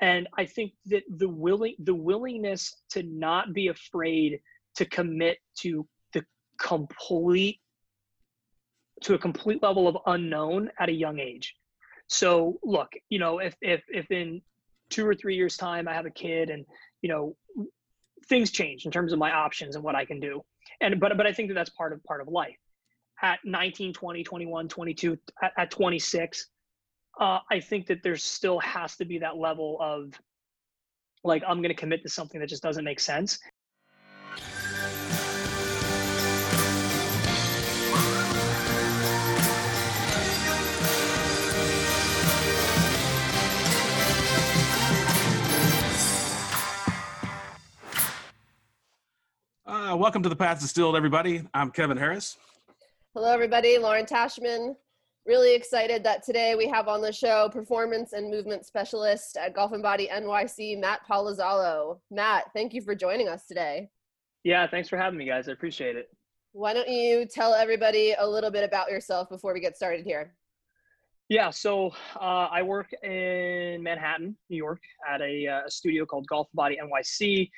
and I think that the willing the willingness to not be afraid to commit to the complete to a complete level of unknown at a young age. So look, you know, if if if in two or three years time I have a kid and you know things change in terms of my options and what I can do. And but but I think that that's part of part of life. At 19, 20, 21, 22, at, at 26, uh, I think that there still has to be that level of like I'm going to commit to something that just doesn't make sense. Uh, welcome to the Path Distilled, everybody. I'm Kevin Harris. Hello, everybody. Lauren Tashman. Really excited that today we have on the show performance and movement specialist at Golf and Body NYC, Matt Palazzolo. Matt, thank you for joining us today. Yeah, thanks for having me, guys. I appreciate it. Why don't you tell everybody a little bit about yourself before we get started here? Yeah, so uh, I work in Manhattan, New York, at a, uh, a studio called Golf and Body NYC.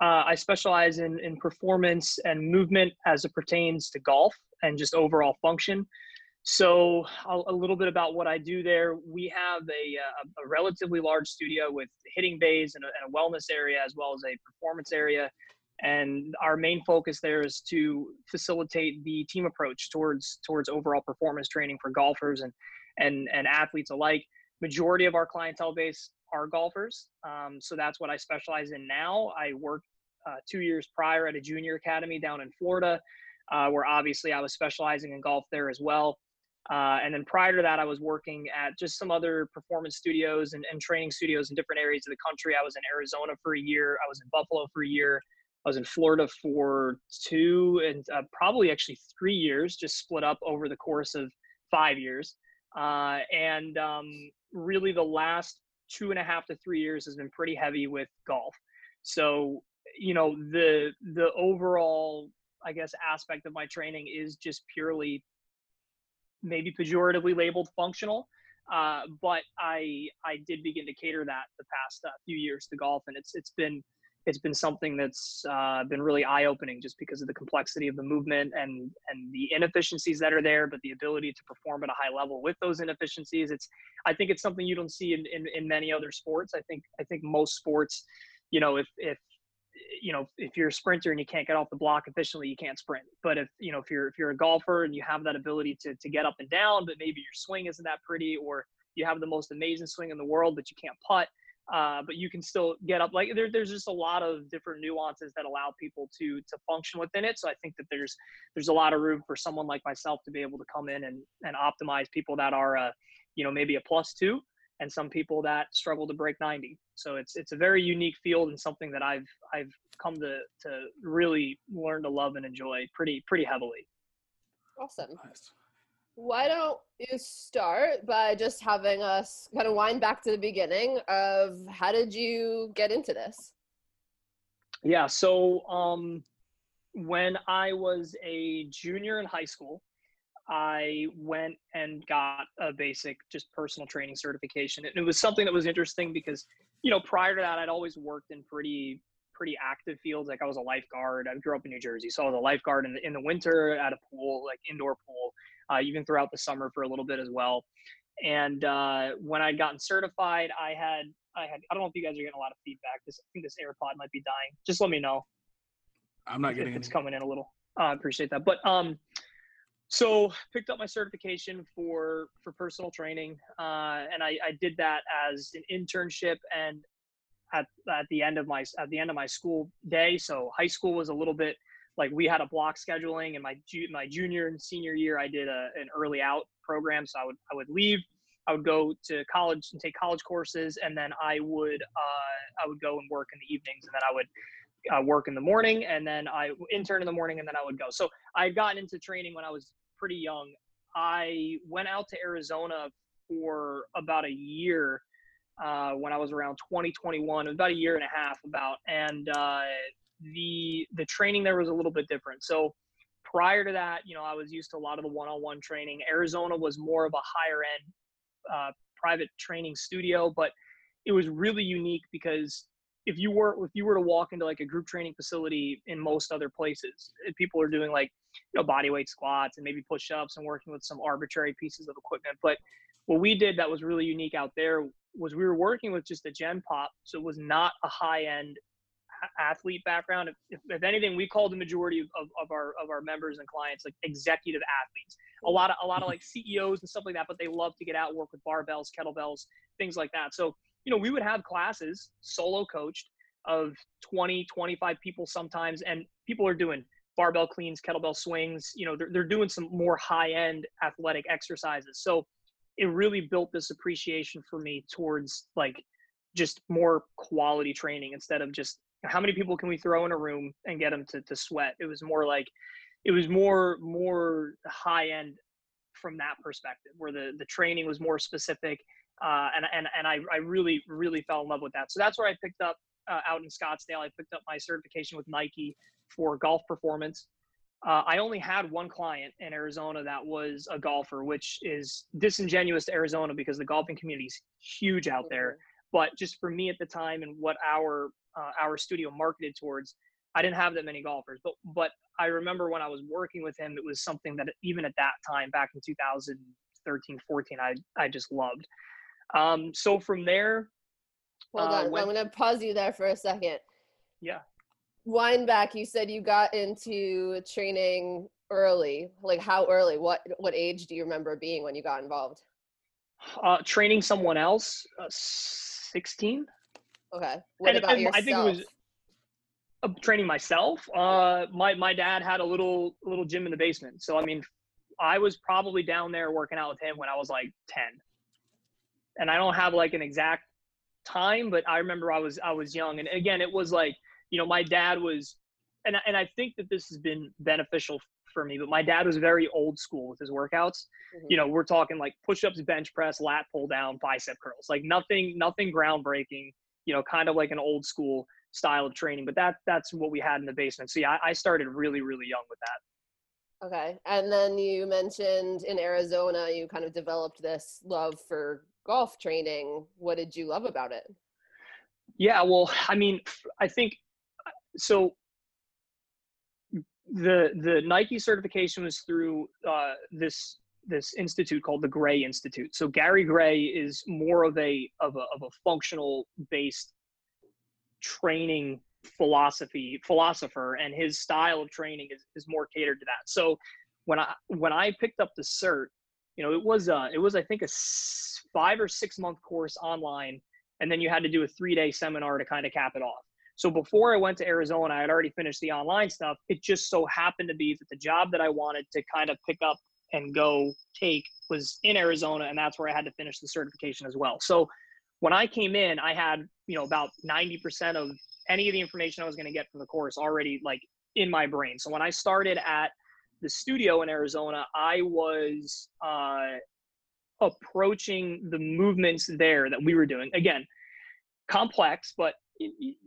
Uh, I specialize in, in performance and movement as it pertains to golf and just overall function. So, a, a little bit about what I do there. We have a, a, a relatively large studio with hitting bays and a, and a wellness area as well as a performance area. And our main focus there is to facilitate the team approach towards towards overall performance training for golfers and and and athletes alike. Majority of our clientele base are golfers. Um, so that's what I specialize in now. I worked uh, two years prior at a junior academy down in Florida, uh, where obviously I was specializing in golf there as well. Uh, and then prior to that, I was working at just some other performance studios and, and, training studios in different areas of the country. I was in Arizona for a year. I was in Buffalo for a year. I was in Florida for two and uh, probably actually three years, just split up over the course of five years. Uh, and um, really, the last two and a half to three years has been pretty heavy with golf. So, you know, the the overall, I guess, aspect of my training is just purely maybe pejoratively labeled functional. Uh, but I I did begin to cater that the past uh, few years to golf, and it's it's been it's been something that's uh, been really eye opening just because of the complexity of the movement and and the inefficiencies that are there, but the ability to perform at a high level with those inefficiencies. It's I think it's something you don't see in, in, in many other sports. I think I think most sports, you know, if if you know if you're a sprinter and you can't get off the block efficiently you can't sprint but if you know if you're if you're a golfer and you have that ability to to get up and down but maybe your swing isn't that pretty or you have the most amazing swing in the world but you can't putt uh, but you can still get up. Like there, there's just a lot of different nuances that allow people to to function within it. So I think that there's there's a lot of room for someone like myself to be able to come in and and optimize people that are, uh, you know, maybe a plus two, and some people that struggle to break 90. So it's it's a very unique field and something that I've I've come to to really learn to love and enjoy pretty pretty heavily. Awesome. Nice. Why don't you start by just having us kind of wind back to the beginning of how did you get into this? Yeah, so um, when I was a junior in high school, I went and got a basic just personal training certification. And it was something that was interesting because, you know, prior to that, I'd always worked in pretty pretty active fields. Like I was a lifeguard. I grew up in New Jersey, so I was a lifeguard in the in the winter at a pool, like indoor pool uh, even throughout the summer for a little bit as well. And uh, when I'd gotten certified, I had I had I don't know if you guys are getting a lot of feedback. This I think this AirPod might be dying. Just let me know. I'm not getting it's coming in a little. Uh, I appreciate that. But um, so picked up my certification for for personal training, uh, and I, I did that as an internship and at at the end of my at the end of my school day. So high school was a little bit like we had a block scheduling and my my junior and senior year I did a, an early out program so I would I would leave I would go to college and take college courses and then I would uh, I would go and work in the evenings and then I would uh, work in the morning and then I intern in the morning and then I would go so I had gotten into training when I was pretty young I went out to Arizona for about a year uh, when I was around 2021 about a year and a half about and uh, the the training there was a little bit different. So prior to that, you know, I was used to a lot of the one-on-one training. Arizona was more of a higher end uh, private training studio, but it was really unique because if you were if you were to walk into like a group training facility in most other places eh, people are doing like you know body weight squats and maybe push-ups and working with some arbitrary pieces of equipment. But what we did that was really unique out there was we were working with just a gen pop so it was not a high end athlete background. If, if, anything we call the majority of, of our of our members and clients like executive athletes. A lot of a lot of like ceos and stuff like that but they love to get out work with barbells kettlebells things like that. So you know, we would have classes solo coached of 20, 25 people sometimes, and people are doing barbell cleans, kettlebell swings. You know, they're, they're doing some more high end athletic exercises. So it really built this appreciation for me towards like just more quality training instead of just how many people can we throw in a room and get them to, to sweat. It was more like, it was more, more high end from that perspective where the, the training was more specific uh, and and and I, I really really fell in love with that. So that's where I picked up uh, out in Scottsdale. I picked up my certification with Nike for golf performance. Uh, I only had one client in Arizona that was a golfer, which is disingenuous to Arizona because the golfing community is huge out there. Mm-hmm. But just for me at the time and what our uh, our studio marketed towards, I didn't have that many golfers. But but I remember when I was working with him, it was something that even at that time, back in 2013, 14, I I just loved. Um, so from there, hold uh, on, when, I'm going to pause you there for a second. Yeah. Wind back. You said you got into training early. Like how early? What what age do you remember being when you got involved? Uh, training someone else, uh, sixteen. Okay. What and, about and yourself? I think it was uh, training myself. Uh, my my dad had a little little gym in the basement, so I mean, I was probably down there working out with him when I was like ten and I don't have like an exact time, but I remember I was I was young, and again, it was like you know my dad was, and and I think that this has been beneficial for me. But my dad was very old school with his workouts. Mm-hmm. You know, we're talking like push-ups, bench press, lat pull down, bicep curls, like nothing nothing groundbreaking. You know, kind of like an old school style of training. But that that's what we had in the basement. So yeah, I, I started really really young with that. Okay. And then you mentioned in Arizona, you kind of developed this love for golf training. What did you love about it? Yeah, well, I mean, I think so. The the Nike certification was through uh, this this institute called the Gray Institute. So Gary Gray is more of a of a of a functional based training philosophy philosopher and his style of training is, is more catered to that so when i when i picked up the cert you know it was uh it was i think a five or six month course online and then you had to do a three day seminar to kind of cap it off so before i went to arizona i had already finished the online stuff. It just so happened to be that the job that i wanted to kind of pick up and go take was in arizona and that's where i had to finish the certification as well. So when i came in i had you know about 90% of any of the information i was going to get from the course already like in my brain. So when i started at the studio in Arizona, I was uh, approaching the movements there that we were doing. Again, complex, but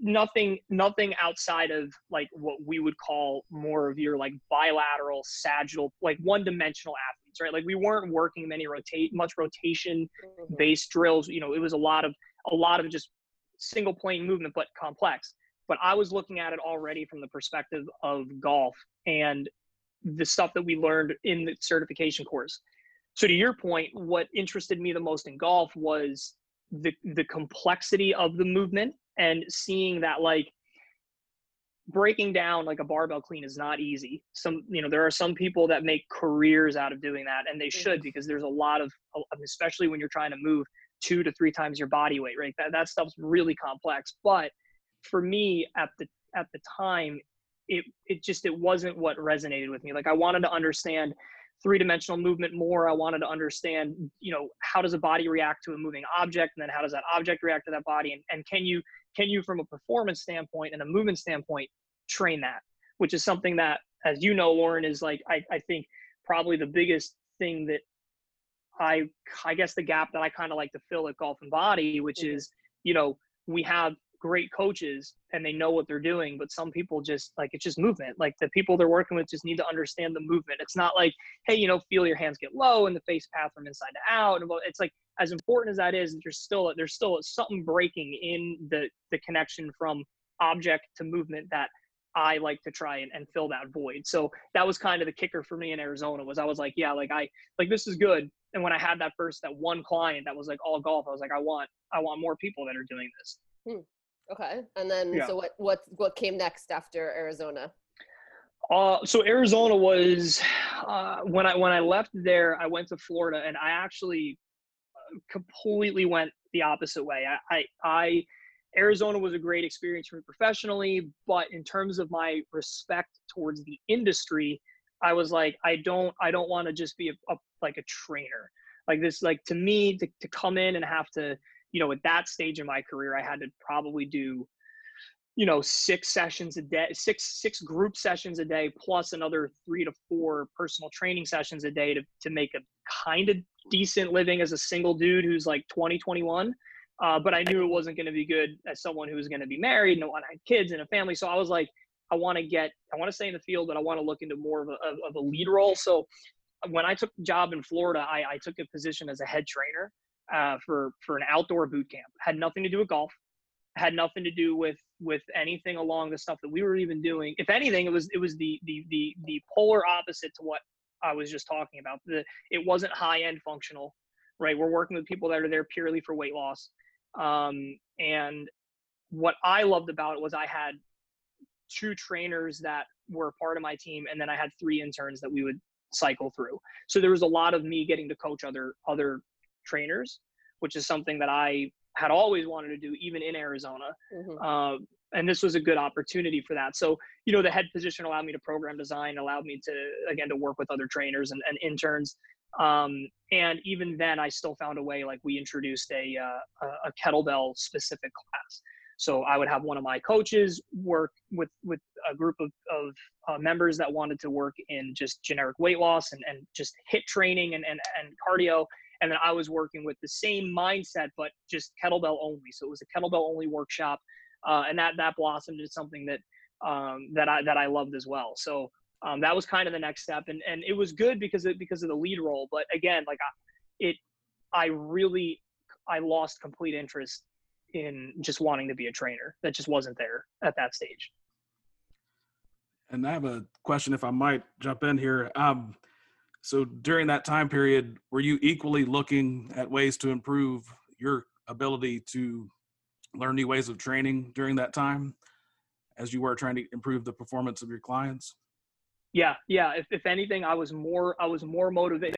nothing nothing outside of like what we would call more of your like bilateral sagittal like one dimensional athletes right like we weren't working many rotate much rotation mm-hmm. based drills you know it was a lot of a lot of just single plane movement but complex but i was looking at it already from the perspective of golf and the stuff that we learned in the certification course. So to your point, what interested me the most in golf was the the complexity of the movement and seeing that like breaking down like a barbell clean is not easy. Some you know there are some people that make careers out of doing that and they should because there's a lot of especially when you're trying to move two to three times your body weight, right? That that stuff's really complex. But for me at the at the time it it just it wasn't what resonated with me. Like I wanted to understand three dimensional movement more. I wanted to understand, you know, how does a body react to a moving object, and then how does that object react to that body, and and can you can you from a performance standpoint and a movement standpoint train that, which is something that, as you know, Lauren is like I I think probably the biggest thing that I I guess the gap that I kind of like to fill at golf and body, which mm-hmm. is you know we have great coaches and they know what they're doing but some people just like it's just movement like the people they're working with just need to understand the movement it's not like hey you know feel your hands get low and the face path from inside to out it's like as important as that is, there's still there's still something breaking in the the connection from object to movement that I like to try and, and fill that void. So that was kind of the kicker for me in Arizona was I was like, yeah, like I like this is good. And when I had that first that one client that was like all golf, I was like, I want I want more people that are doing this. Hmm. Okay. And then Yeah. so what what what came next after Arizona? Uh, so Arizona was uh, when I when I left there, I went to Florida, and I actually uh, completely went the opposite way. I, I, I Arizona was a great experience for me professionally, but in terms of my respect towards the industry, I was like, I don't I don't want to just be a, a like a trainer. Like this, like to me, to, to come in and have to, you know, at that stage in my career, I had to probably do you know six sessions a day six six group sessions a day plus another three to four personal training sessions a day to, to make a kind of decent living as a single dude who's like 20 21 uh, but i knew it wasn't going to be good as someone who was going to be married and want to have kids and a family. So i was like i want to get i want to stay in the field but i want to look into more of a, of, a lead role. So when i took the job in florida i, I took a position as a head trainer uh, for for an outdoor boot camp had nothing to do with golf had nothing to do with with anything along the stuff that we were even doing. If anything, it was it was the the the the polar opposite to what I was just talking about. The it wasn't high end functional, right? We're working with people that are there purely for weight loss. Um, and what I loved about it was I had two trainers that were part of my team, and then I had three interns that we would cycle through. So there was a lot of me getting to coach other other trainers, which is something that I had always wanted to do, even in Arizona. Mhm. Um, and this was a good opportunity for that. So, you know, the head position allowed me to program design, allowed me to, again, to work with other trainers and, and interns. Um, and even then, I still found a way, like we introduced a, uh, a- a kettlebell specific class. So I would have one of my coaches work with, with a group of, of uh, members that wanted to work in just generic weight loss and, and just HIIT training and, and, and cardio and then I was working with the same mindset, but just kettlebell only. So it was a kettlebell only workshop, uh, and that that blossomed into something that um, that I that I loved as well. So um, that was kind of the next step, and and it was good because of because of the lead role. But again, like I, it, I really I lost complete interest in just wanting to be a trainer. That just wasn't there at that stage. And I have a question, if I might jump in here. Um, so during that time period, were you equally looking at ways to improve your ability to learn new ways of training during that time, as you were trying to improve the performance of your clients? Yeah, yeah. If, if anything, I was more I was more motivated.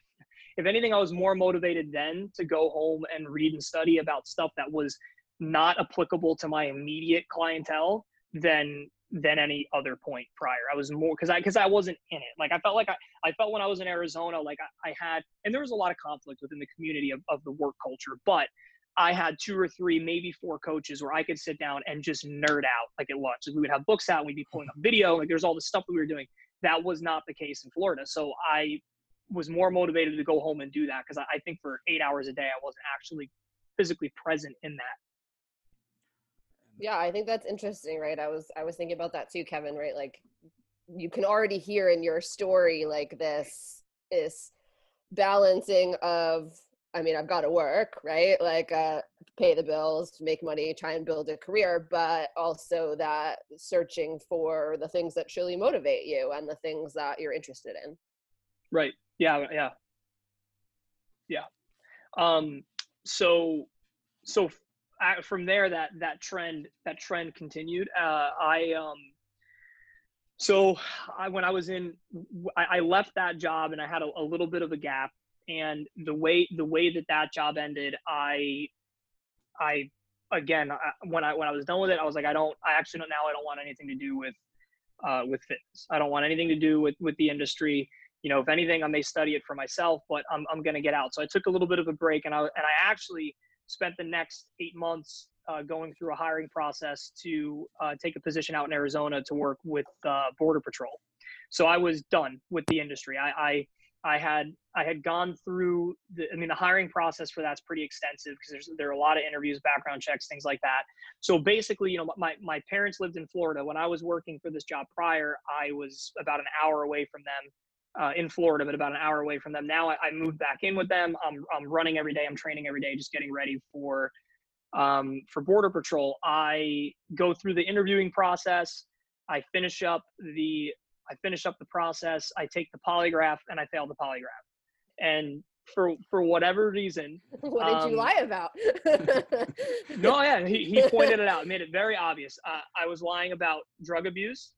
If anything, I was more motivated then to go home and read and study about stuff that was not applicable to my immediate clientele than than any other point prior. I was more because I because I wasn't in it. Like I felt like I, I felt when I was in Arizona, like I, I had and there was a lot of conflict within the community of, of the work culture, but I had two or three, maybe four coaches where I could sit down and just nerd out like at lunch. Like we would have books out, and we'd be pulling up video, like there's all the stuff that we were doing. That was not the case in Florida. So I was more motivated to go home and do that because I, I think for eight hours a day I wasn't actually physically present in that. Yeah, I think that's interesting, right? I was I was thinking about that too, Kevin, right? Like you can already hear in your story like this is balancing of I mean, I've got to work, right? Like uh pay the bills, make money, try and build a career, but also that searching for the things that truly motivate you and the things that you're interested in. Right. Yeah. Yeah. Yeah. Um, so, so uh, from there, that, that trend, that trend continued. Uh, I, um, so I, when I was in, I, I left that job and I had a, a little bit of a gap and the way, the way that that job ended, I, I, again, I, when I, when I was done with it, I was like, I don't, I actually don't, now I don't want anything to do with, uh, with fitness. I don't want anything to do with, with the industry you know, if anything, I may study it for myself, but I'm, I'm going to get out. So I took a little bit of a break and I, and I actually spent the next eight months uh, going through a hiring process to uh, take a position out in Arizona to work with uh, Border Patrol. So I was done with the industry. I, I, I had I had gone through the I mean the hiring process for that's pretty extensive because there's there are a lot of interviews, background checks, things like that. So basically, you know, my my parents lived in Florida. When I was working for this job prior, I was about an hour away from them uh, in Florida, but about an hour away from them. Now I, I, moved back in with them. I'm, I'm running every day. I'm training every day, just getting ready for um, for Border Patrol. I go through the interviewing process. I finish up the I finish up the process. I take the polygraph and I fail the polygraph. And for for whatever reason, what did um, you lie about? no, yeah, he, he pointed it out, made it very obvious. Uh, I was lying about drug abuse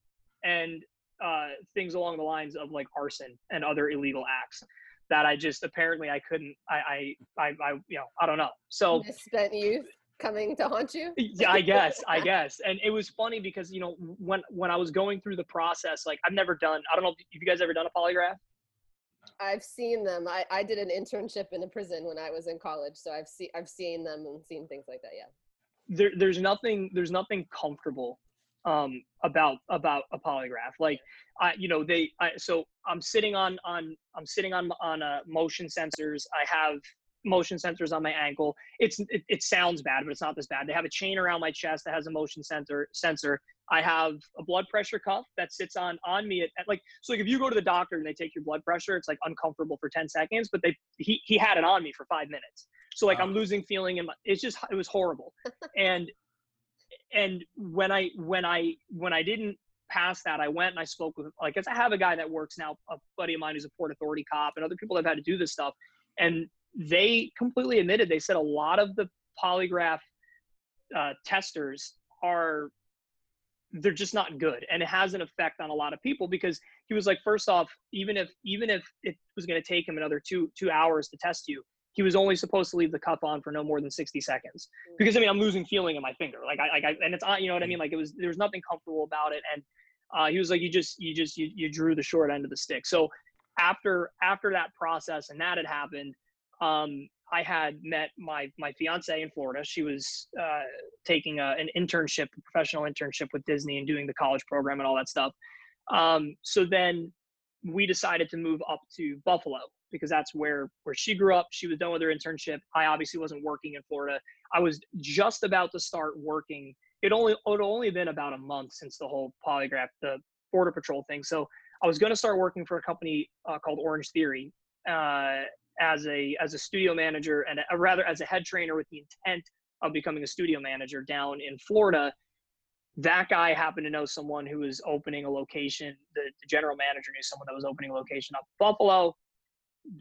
and uh, things along the lines of like arson and other illegal acts that I just apparently I couldn't I I I, I you know I don't know. So spent youth coming to haunt you? Yeah I guess I guess. And it was funny because you know when when I was going through the process like I've never done I don't know if you guys ever done a polygraph? I've seen them. I, I did an internship in a prison when I was in college so I've seen I've seen them and seen things like that yeah. There, there's nothing there's nothing comfortable um, about about a polygraph. Like, I, you know, they. I, so I'm sitting on on I'm sitting on on uh, motion sensors. I have motion sensors on my ankle. It's it, it, sounds bad, but it's not this bad. They have a chain around my chest that has a motion sensor sensor. I have a blood pressure cuff that sits on on me at, at, like so like if you go to the doctor and they take your blood pressure, it's like uncomfortable for 10 seconds, but they he he had it on me for 5 minutes. So like wow. I'm losing feeling in my it's just it was horrible. and and when I when I when I didn't pass that, I went and I spoke with like I have a guy that works now, a buddy of mine who's a Port Authority cop, and other people that have had to do this stuff, and they completely admitted they said a lot of the polygraph uh, testers are they're just not good and it has an effect on a lot of people because he was like first off even if even if it was going to take him another two two hours to test you he was only supposed to leave the cuff on for no more than 60 seconds. Because I mean I'm losing feeling in my finger. Like I, I and it's on you know what I mean? Like it was there was nothing comfortable about it. And uh, he was like you just you just you, you drew the short end of the stick. So after after that process and that had happened um, I had met my my fiance in Florida. She was uh, taking a, an internship a professional internship with Disney and doing the college program and all that stuff. Um, so then we decided to move up to Buffalo because that's where where she grew up. She was done with her internship. I obviously wasn't working in Florida. I was just about to start working. It only it only been about a month since the whole polygraph, the border patrol thing. So I was going to start working for a company uh, called Orange Theory uh, as a as a studio manager and a, rather as a head trainer with the intent of becoming a studio manager down in Florida. That guy happened to know someone who was opening a location. The, the general manager knew someone that was opening a location up Buffalo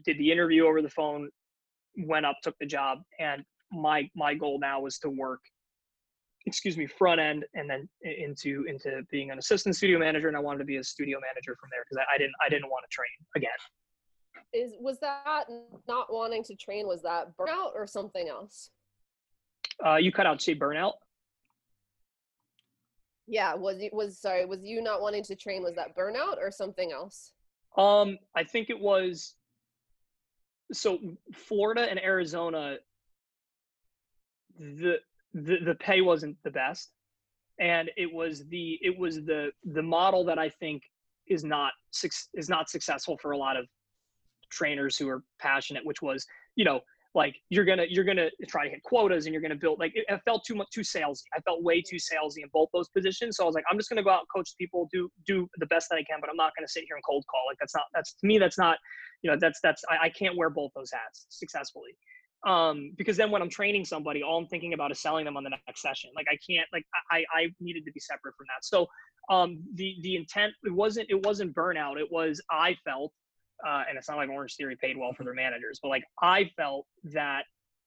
did the interview over the phone, went up, took the job, and my my goal now was to work, excuse me, front end and then into into being an assistant studio manager, and I wanted to be a studio manager from there because I, I didn't I didn't want to train again. Is was that not wanting to train? Was that burnout or something else? Uh, you cut out say burnout. Yeah, was it was sorry, was you not wanting to train? Was that burnout or something else? Um, I think it was so Florida and Arizona, the the the pay wasn't the best, and it was the it was the the model that I think is not is not successful for a lot of trainers who are passionate, which was you know like you're gonna you're gonna try to hit quotas and you're gonna build like it, it, felt too much too salesy. I felt way too salesy in both those positions. So I was like, I'm just gonna go out and coach people, do do the best that I can, but I'm not gonna sit here and cold call. Like that's not that's to me that's not you know that's that's I, I can't wear both those hats successfully. Um, because then when I'm training somebody, all I'm thinking about is selling them on the next session. Like I can't like I I needed to be separate from that. So um the the intent it wasn't it wasn't burnout. It was I felt uh, and it's not like Orange Theory paid well for their managers, but like I felt that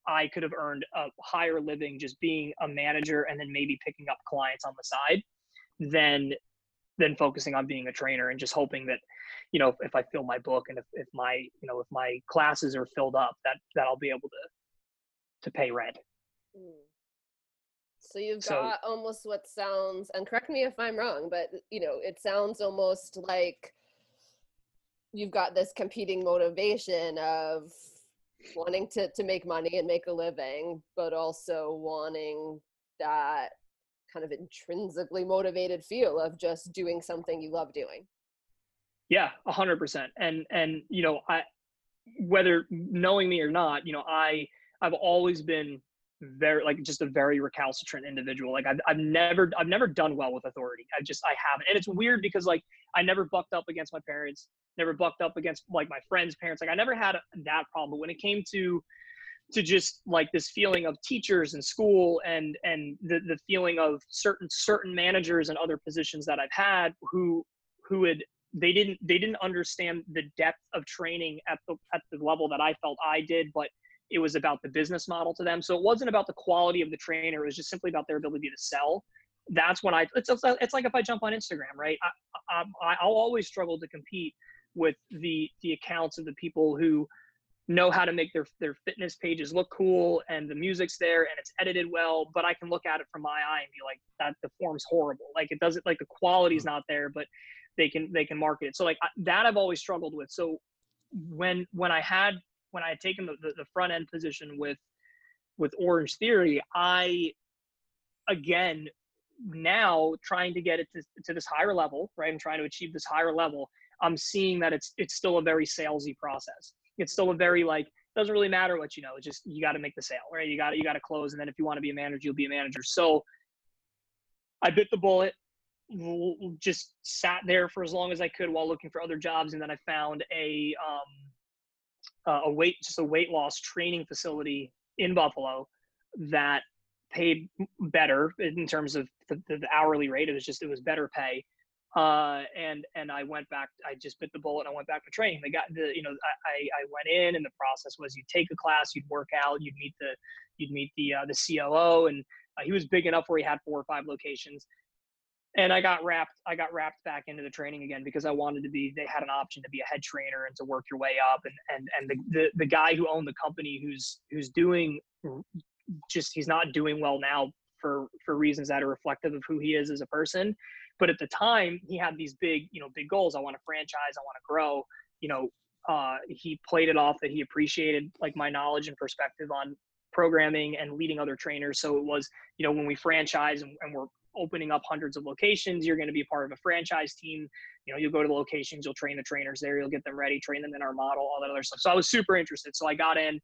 I could have earned a higher living just being a manager and then maybe picking up clients on the side than than focusing on being a trainer and just hoping that you know if, I fill my book and if, if my you know if my classes are filled up that that I'll be able to to pay rent. Hmm. So you've so, got almost what sounds and correct me if I'm wrong, but you know it sounds almost like you've got this competing motivation of wanting to, to make money and make a living, but also wanting that kind of intrinsically motivated feel of just doing something you love doing. Yeah, a hundred percent. And, and, you know, I, whether knowing me or not, you know, I, I've always been very like just a very recalcitrant individual. Like I've I've never I've never done well with authority. I just I haven't, and it's weird because like I never bucked up against my parents, never bucked up against like my friends' parents. Like I never had that problem. But when it came to to just like this feeling of teachers and school and and the the feeling of certain certain managers and other positions that I've had who who had they didn't they didn't understand the depth of training at the at the level that I felt I did, but it was about the business model to them. So it wasn't about the quality of the trainer. It was just simply about their ability to sell. That's when I, it's, it's like if I jump on Instagram, right? I, I, I'll always struggle to compete with the, the accounts of the people who know how to make their, their fitness pages look cool and the music's there and it's edited well, but I can look at it from my eye and be like, that the form's horrible. Like it doesn't, like the quality's mm. not there, but they can, they can market it. So like that I've always struggled with. So when, when I had when I had taken the, the, the front end position with with Orange Theory, I again now trying to get it to, to this higher level, right? I'm trying to achieve this higher level. I'm seeing that it's it's still a very salesy process. It's still a very like doesn't really matter what you know. It's just you got to make the sale, right? You got you got to close, and then if you want to be a manager, you'll be a manager. So I bit the bullet, just sat there for as long as I could while looking for other jobs, and then I found a um, a weight just a weight loss training facility in Buffalo that paid better in terms of the, the, hourly rate. It was just it was better pay. Uh, and and I went back. I just bit the bullet. and I went back to training. They got the you know I I went in and the process was you take a class, you'd work out, you'd meet the you'd meet the uh, the COO, and uh, he was big enough where he had four or five locations and I got wrapped I got wrapped back into the training again because I wanted to be they had an option to be a head trainer and to work your way up and and and the the, the guy who owned the company who's who's doing just he's not doing well now for for reasons that are reflective of who he is as a person but at the time he had these big you know big goals I want to franchise I want to grow you know uh, he played it off that he appreciated like my knowledge and perspective on programming and leading other trainers so it was you know when we franchise and, and we're opening up hundreds of locations. You're going to be part of a franchise team. You know, you'll go to the locations, you'll train the trainers there, you'll get them ready, train them in our model, all that other stuff. So I was super interested. So I got in.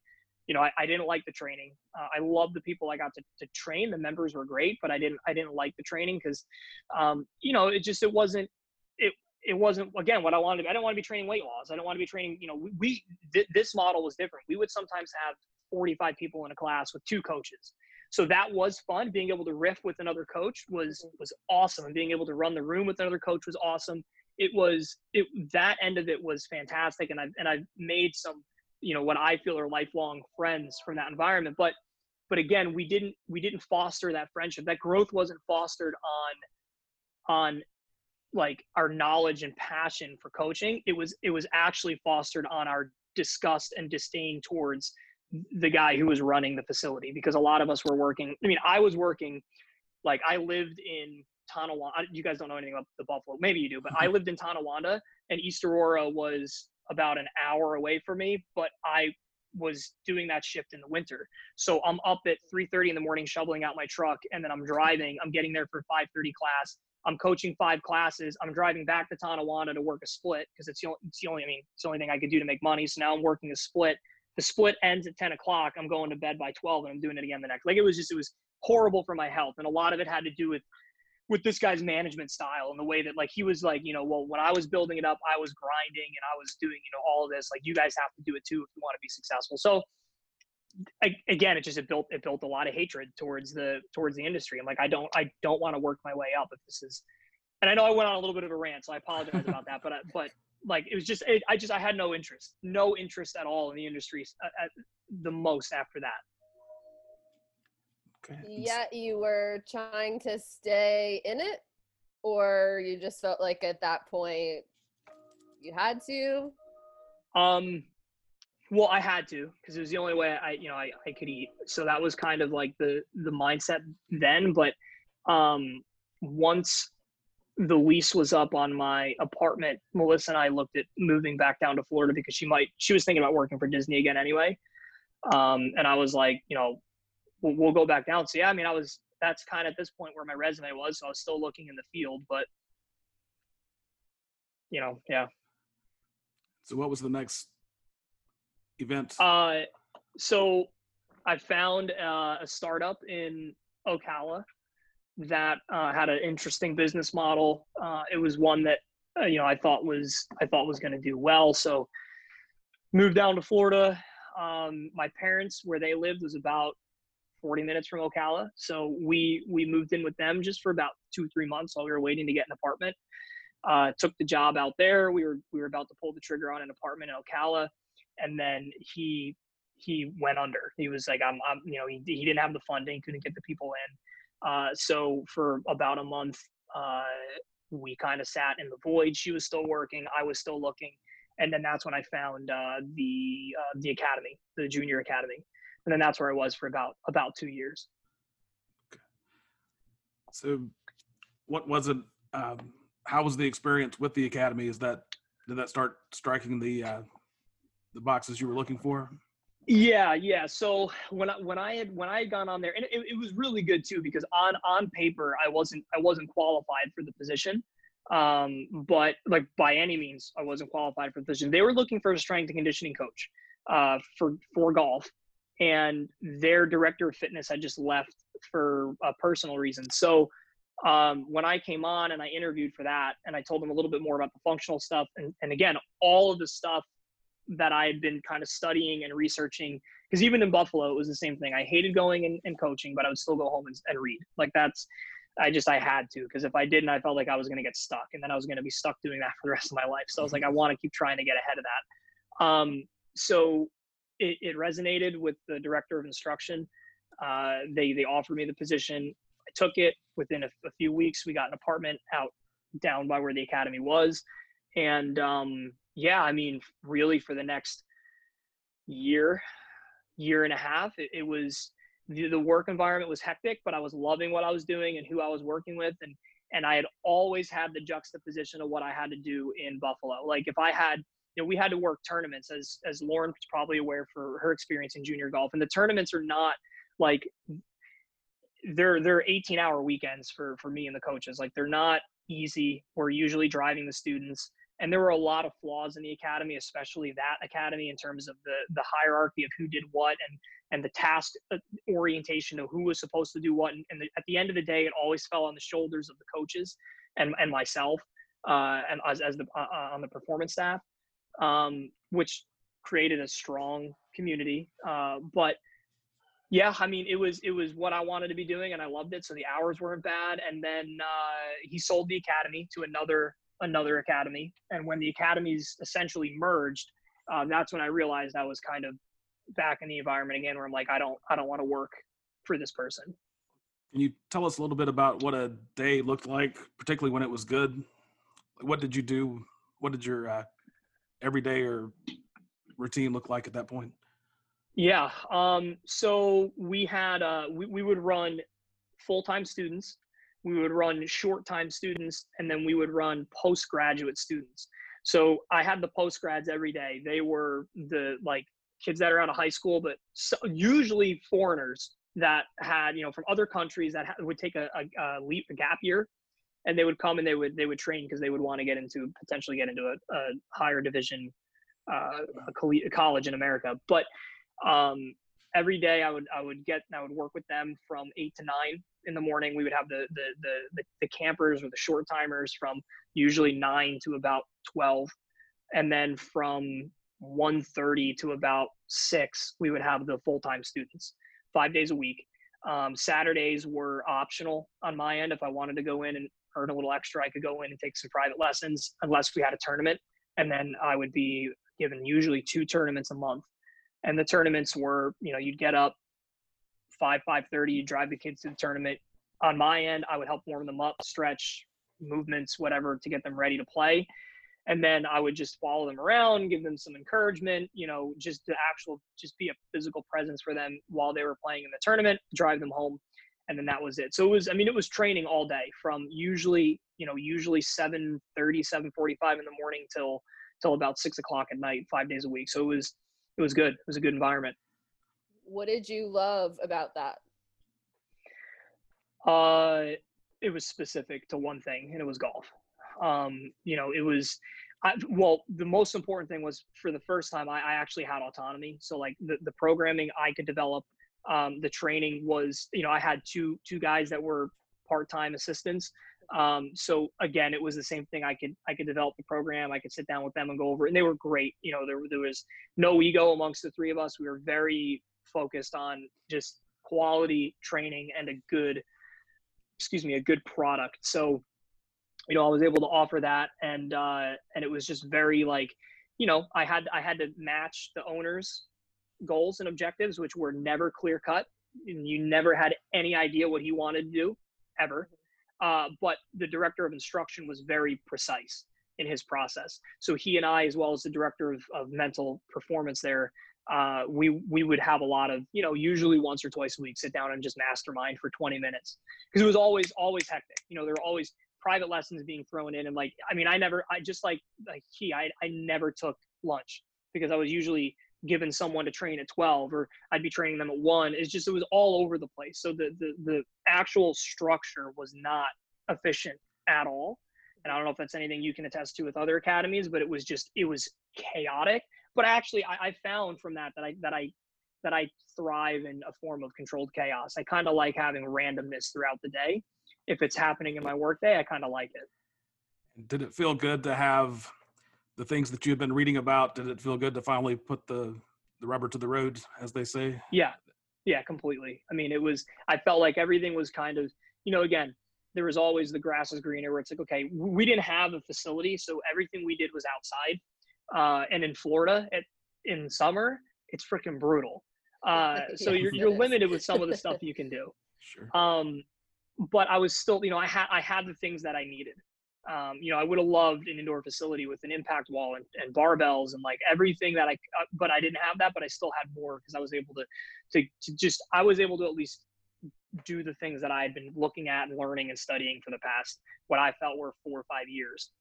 You know, I, I didn't like the training. Uh, I love the people I got to, to train. The members were great, but I didn't I didn't like the training because, um, you know, it just it wasn't it it wasn't again what I wanted. To. I didn't want to be training weight loss. I don't want to be training. You know, we, we th- this model was different. We would sometimes have 45 people in a class with two coaches so that was fun being able to riff with another coach was was awesome and being able to run the room with another coach was awesome it was it that end of it was fantastic and i and i've made some you know what i feel are lifelong friends from that environment but but again we didn't we didn't foster that friendship that growth wasn't fostered on on like our knowledge and passion for coaching it was it was actually fostered on our disgust and disdain towards the guy who was running the facility because a lot of us were working. I mean, I was working, like I lived in Tonawanda. You guys don't know anything about the Buffalo. Maybe you do, but I mm-hmm. lived in Tonawanda and East Aurora was about an hour away from me, but I was doing that shift in the winter. So I'm up at 3:30 in the morning shoveling out my truck and then I'm driving. I'm getting there for 5:30 class. I'm coaching five classes. I'm driving back to Tonawanda to work a split because it's, it's the only I mean, it's the only thing I could do to make money. So now I'm working a split the split ends at 10 o'clock i'm going to bed by 12 and i'm doing it again the next like it was just it was horrible for my health and a lot of it had to do with with this guy's management style and the way that like he was like you know well when i was building it up i was grinding and i was doing you know all of this like you guys have to do it too if you want to be successful so I, again it just it built it built a lot of hatred towards the towards the industry i'm like i don't i don't want to work my way up if this is and i know i went on a little bit of a rant so i apologize about that but I, but like it was just it, i just i had no interest no interest at all in the industry at, at the most after that. Yet you were trying to stay in it? Or you just felt like at that point you had to? Um well i had to because it was the only way i you know I, I could eat. So that was kind of like the the mindset then but um once the lease was up on my apartment, Melissa and I looked at moving back down to Florida because she might, she was thinking about working for Disney again anyway. Um, and I was like, you know, we'll, we'll go back down. So yeah, I mean, I was, that's kind of at this point where my resume was. So I was still looking in the field, but you know, yeah. So what was the next event? Uh, so I found uh, a startup in Ocala that uh, had an interesting business model. Uh, it was one that uh, you know I thought was I thought was going to do well. So moved down to Florida. Um, my parents, where they lived, was about 40 minutes from Ocala. So we we moved in with them just for about two three months while we were waiting to get an apartment. Uh, took the job out there. We were we were about to pull the trigger on an apartment in Ocala, and then he he went under. He was like, I'm, I'm you know, he, he didn't have the funding, couldn't get the people in. Uh, so for about a month, uh, we kind of sat in the void. She was still working, I was still looking, and then that's when I found uh, the uh, the academy, the junior academy, and then that's where I was for about about two years. So, what was it? Um, how was the experience with the academy? Is that did that start striking the uh, the boxes you were looking for? Yeah, yeah. So when I when I had when I had gone on there, and it, it was really good too because on on paper I wasn't I wasn't qualified for the position, um, but like by any means I wasn't qualified for the position. They were looking for a strength and conditioning coach uh, for for golf, and their director of fitness had just left for a personal reason. So um, when I came on and I interviewed for that, and I told them a little bit more about the functional stuff, and, and again, all of the stuff that I had been kind of studying and researching. Because even in Buffalo, it was the same thing. I hated going and, coaching, but I would still go home and, and read. Like that's, I just, I had to. Because if I didn't, I felt like I was going to get stuck. And then I was going to be stuck doing that for the rest of my life. So I was like, I want to keep trying to get ahead of that. Um, so it, it resonated with the director of instruction. Uh, they, they offered me the position. I took it. Within a, a few weeks, we got an apartment out down by where the academy was. And um, yeah, I mean, really for the next year, year and a half, it, it was the, the work environment was hectic, but I was loving what I was doing and who I was working with. And, and I had always had the juxtaposition of what I had to do in Buffalo. Like if I had, you know, we had to work tournaments as, as Lauren's probably aware for her experience in junior golf. And the tournaments are not like, they're, they're 18 hour weekends for, for me and the coaches. Like they're not easy. We're usually driving the students and there were a lot of flaws in the academy especially that academy in terms of the the hierarchy of who did what and and the task uh, orientation of who was supposed to do what and, and the, at the end of the day it always fell on the shoulders of the coaches and and myself uh, and as, as the uh, uh, on the performance staff um, which created a strong community uh, but yeah i mean it was it was what i wanted to be doing and i loved it so the hours weren't bad and then uh, he sold the academy to another another academy. And when the academies essentially merged, um, that's when I realized I was kind of back in the environment again, where I'm like, I don't, I don't want to work for this person. Can you tell us a little bit about what a day looked like, particularly when it was good? What did you do? What did your uh, everyday or routine look like at that point? Yeah. Um, so we had, uh, we, we would run full-time students we would run short time students and then we would run postgraduate students so i had the postgrads every day they were the like kids that are out of high school but so, usually foreigners that had you know from other countries that would take a, a, a, leap a gap year and they would come and they would they would train because they would want to get into potentially get into a, a higher division uh, a college in america but um, every day I would I would get I would work with them from eight to nine in the morning. We would have the the the the, the campers or the short timers from usually nine to about twelve, and then from 1.30 to about six we would have the full time students five days a week. Um, Saturdays were optional on my end. If I wanted to go in and earn a little extra, I could go in and take some private lessons unless we had a tournament, and then I would be given usually two tournaments a month. And the tournaments were you know you'd get up 5 5.30 you drive the kids to the tournament. On my end i would help warm them up stretch movements whatever to get them ready to play. And then i would just follow them around give them some encouragement you know just to actual just be a physical presence for them while they were playing in the tournament drive them home and then that was it so it was i mean it was training all day from usually you know usually 7 30 7 45 in the morning till till about six o'clock at night five days a week so it was it was good. It was a good environment. What did you love about that? Uh, it was specific to one thing, and it was golf. Um, you know, it was. I, well, the most important thing was for the first time I, I actually had autonomy. So like the, the programming I could develop, Um, the training was, you know, I had two two guys that were part-time assistants. Um, so again, it was the same thing. I could I could develop the program. I could sit down with them and go over it, and they were great. You know, there there was no ego amongst the three of us. We were very focused on just quality training and a good, excuse me, a good product. So, you know, I was able to offer that, and uh, and it was just very like, you know, I had I had to match the owners' goals and objectives, which were never clear cut. You never had any idea what he wanted to do, ever. Uh, but the director of instruction was very precise in his process. So he and I, as well as the director of, of mental performance there, uh, we we would have a lot of you know usually once or twice a week sit down and just mastermind for 20 minutes because it was always always hectic you know there were always private lessons being thrown in and like i mean i never i just like like he i, I never took lunch because i was usually given someone to train at 12 or i'd be training them at 1 it's just it was all over the place so the the, the actual structure was not efficient at all and i don't know if that's anything you can attest to with other academies but it was just it was chaotic but actually I, I found from that that I that I that I thrive in a form of controlled chaos. I kind of like having randomness throughout the day. If it's happening in my workday, I kind of like it. Did it feel good to have the things that you've been reading about? Did it feel good to finally put the the rubber to the road, as they say? Yeah, yeah, completely. I mean, it was. I felt like everything was kind of, you know, again, there was always the grass is greener. Where it's like, okay, we didn't have a facility, so everything we did was outside uh, and in Florida at, in summer, it's freaking brutal. Uh, so you're, you're limited with some of the stuff you can do. Sure. Um, but I was still, you know, I had I had the things that I needed. Um, you know, I would have loved an indoor facility with an impact wall and, and barbells and like everything that I, uh, but I didn't have that, but I still had more because I was able to, to, to just, I was able to at least do the things that I had been looking at and learning and studying for the past, what I felt were four or five years.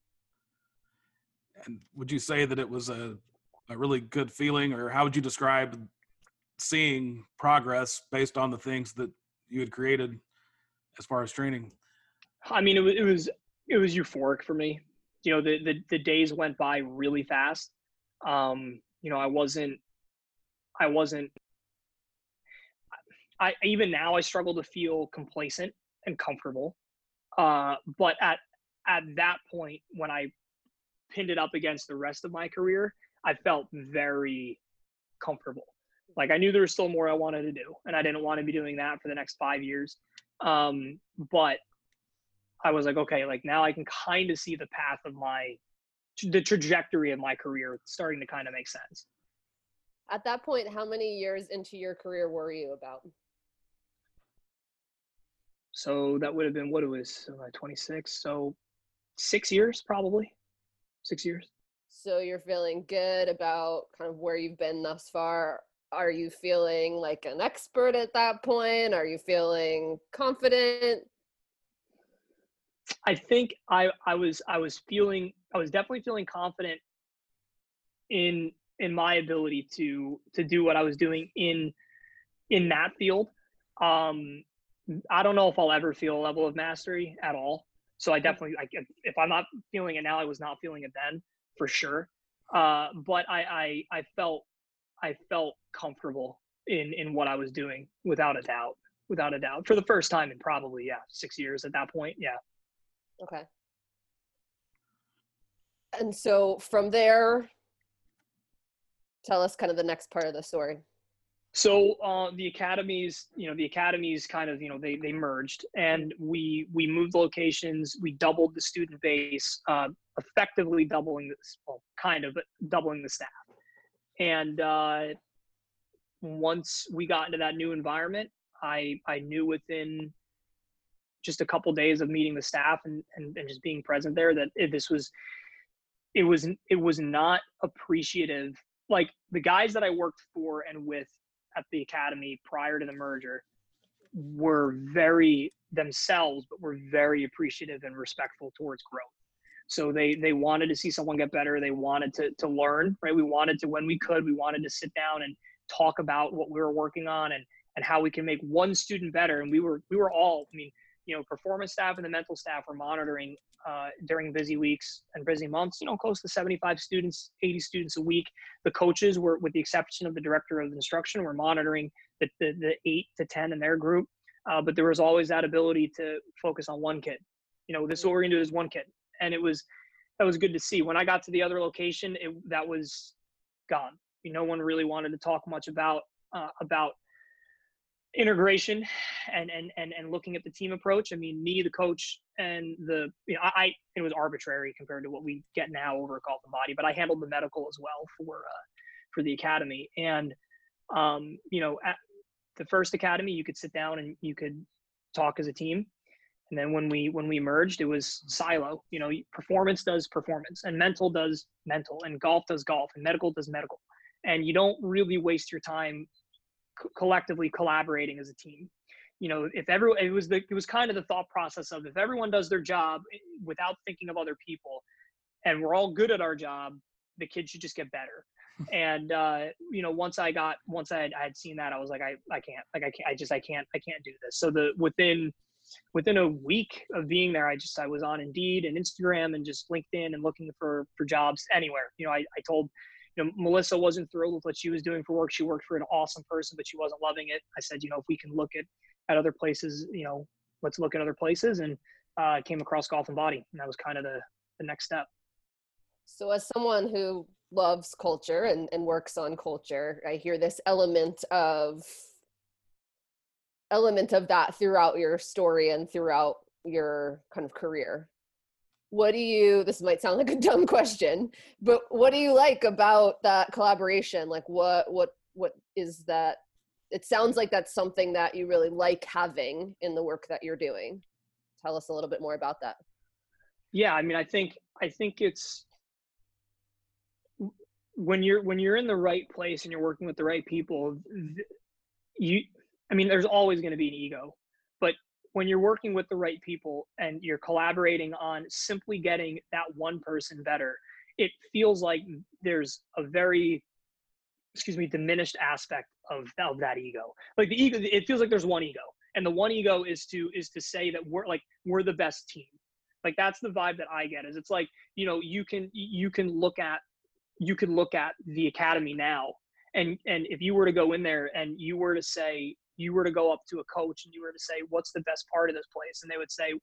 And would you say that it was a, a really good feeling, or how would you describe seeing progress based on the things that you had created as far as training? I mean, it was it was it was euphoric for me. You know, the the, the days went by really fast. Um, you know, I wasn't I wasn't I even now I struggle to feel complacent and comfortable. Uh, but at at that point when I pinned it up against the rest of my career, I felt very comfortable. Like I knew there was still more I wanted to do, and I didn't want to be doing that for the next five years. Um, but I was like, okay, like now I can kind of see the path of my, the trajectory of my career starting to kind of make sense. At that point, how many years into your career were you about? So that would have been what it was, uh, 26. So six years probably six years. So you're feeling good about kind of where you've been thus far. Are you feeling like an expert at that point? Are you feeling confident? I think I I was I was feeling I was definitely feeling confident in in my ability to to do what I was doing in in that field. Um, I don't know if I'll ever feel a level of mastery at all. So I definitely if, if I'm not feeling it now, I was not feeling it then for sure. Uh, but I, I I felt I felt comfortable in in what I was doing without a doubt, without a doubt for the first time in probably yeah six years at that point. Yeah. Okay. And so from there, tell us kind of the next part of the story. So uh, the academies, you know, the academies kind of, you know, they they merged, and we we moved locations. We doubled the student base, uh, effectively doubling this, well, kind of doubling the staff. And uh, once we got into that new environment, I I knew within just a couple days of meeting the staff and, and, and just being present there that this was it was it was not appreciative like the guys that I worked for and with at the academy prior to the merger were very themselves, but were very appreciative and respectful towards growth. So they they wanted to see someone get better. They wanted to to learn, right? We wanted to when we could, we wanted to sit down and talk about what we were working on and and how we can make one student better. And we were we were all, I mean, you know, performance staff and the mental staff were monitoring uh, during busy weeks and busy months, you know, close to 75 students, 80 students a week. The coaches were, with the exception of the director of instruction, were monitoring the, the, the eight to 10 in their group. Uh, but there was always that ability to focus on one kid. You know, this is what we're gonna do is one kid. And it was, that was good to see. When I got to the other location, it, that was gone. you know, No one really wanted to talk much about, uh, about integration and, and and and looking at the team approach. I mean, me, the coach, and the you know, I it was arbitrary compared to what we get now over at Golf and Body, but I handled the medical as well for uh, for the academy. And um, you know, at the first academy, you could sit down and you could talk as a team. And then when we when we merged, it was silo. You know, performance does performance, and mental does mental, and golf does golf, and medical does medical. And you don't really waste your time collectively collaborating as a team. You know if everyone it was the it was kind of the thought process of if everyone does their job eh, without thinking of other people and we're all good at our job the kids should just get better. And uh you know once i got once i had, I had seen that i was like i i can't like i can't i just i can't i can't do this. So the within within a week of being there i just i was on indeed and instagram and just linkedin and looking for for jobs anywhere. You know i, I told you know, Melissa wasn't thrilled with what she was doing for work. She worked for an awesome person, but she wasn't loving it. I said, you know, if we can look at, at other places, you know, let's look at other places. And uh, came across golf and body. And that was kind of the, the next step. So as someone who loves culture and, and works on culture, I hear this element of element of that throughout your story and throughout your kind of career what do you this might sound like a dumb question but what do you like about that collaboration? Like what what what is that it sounds like that's something that you really like having in the work that you're doing. Tell us a little bit more about that. Yeah i mean i think i think it's when you're when you're in the right place and you're working with the right people you i mean there's always going to be an ego when you're working with the right people and you're collaborating on simply getting that one person better, it feels like there's a very excuse me diminished aspect of, of that ego. Like the ego it feels like there's one ego and the one ego is to is to say that we're like we're the best team. Like that's the vibe that i get is it's like you know you can you can look at you can look at the academy now and and if you were to go in there and you were to say you were to go up to a coach and you were to say, what's the best part of this place? And they would say,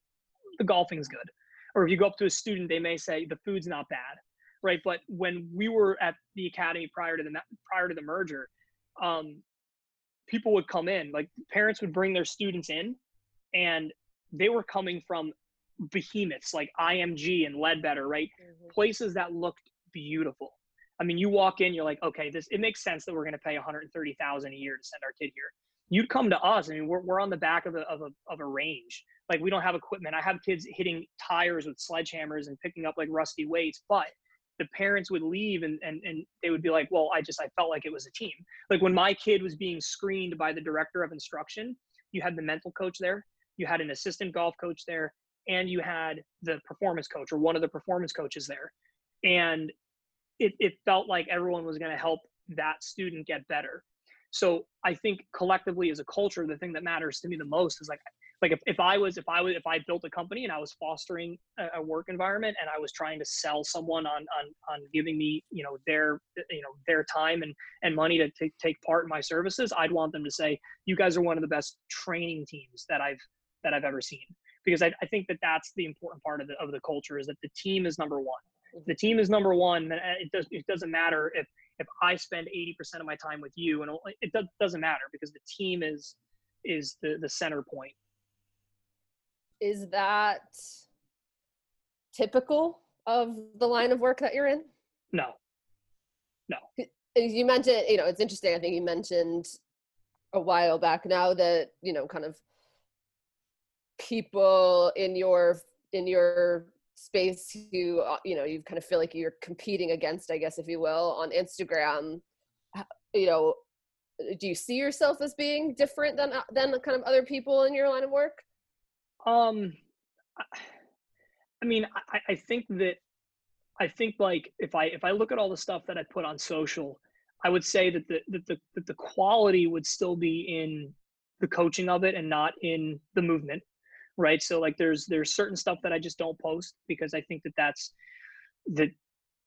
the golfing's good. Or if you go up to a student, they may say, the food's not bad. Right. But when we were at the academy prior to the, prior to the merger, um, people would come in, like parents would bring their students in and they were coming from behemoths like IMG and Leadbetter, right? Mm-hmm. Places that looked beautiful. I mean, you walk in, you're like, okay, this it makes sense that we're going to pay 130,000 a year to send our kid here you'd come to us. I mean, we're, we're on the back of a, of a, of a range. Like we don't have equipment. I have kids hitting tires with sledgehammers and picking up like rusty weights, but the parents would leave and, and, and they would be like, well, I just, I felt like it was a team. Like when my kid was being screened by the director of instruction, you had the mental coach there, you had an assistant golf coach there, and you had the performance coach or one of the performance coaches there. And it, it felt like everyone was going to help that student get better so I think collectively as a culture, the thing that matters to me the most is like, like if, if I was, if I was, if I built a company and I was fostering a, a work environment and I was trying to sell someone on, on, on giving me, you know, their, you know, their time and, and money to take, take part in my services, I'd want them to say, you guys are one of the best training teams that I've, that I've ever seen. Because I, I think that that's the important part of the, of the culture is that the team is number one. Mm-hmm. the team is number one, then uh, it does, it doesn't matter if, if I spend 80% of my time with you and it doesn't matter because the team is is the the center point. Is that typical of the line of work that you're in? No. No. You mentioned, you know, it's interesting. I think you mentioned a while back now that, you know, kind of people in your in your space you uh, you know you kind of feel like you're competing against i guess if you will on instagram you know uh, do you see yourself as being different than uh, than the kind of other people in your line of work? Um i mean i i think that i think like if i if i look at all the stuff that i put on social i would say that the that the that the quality would still be in the coaching of it and not in the movement right? So like there's there's certain stuff that I just don't post because I think that that's that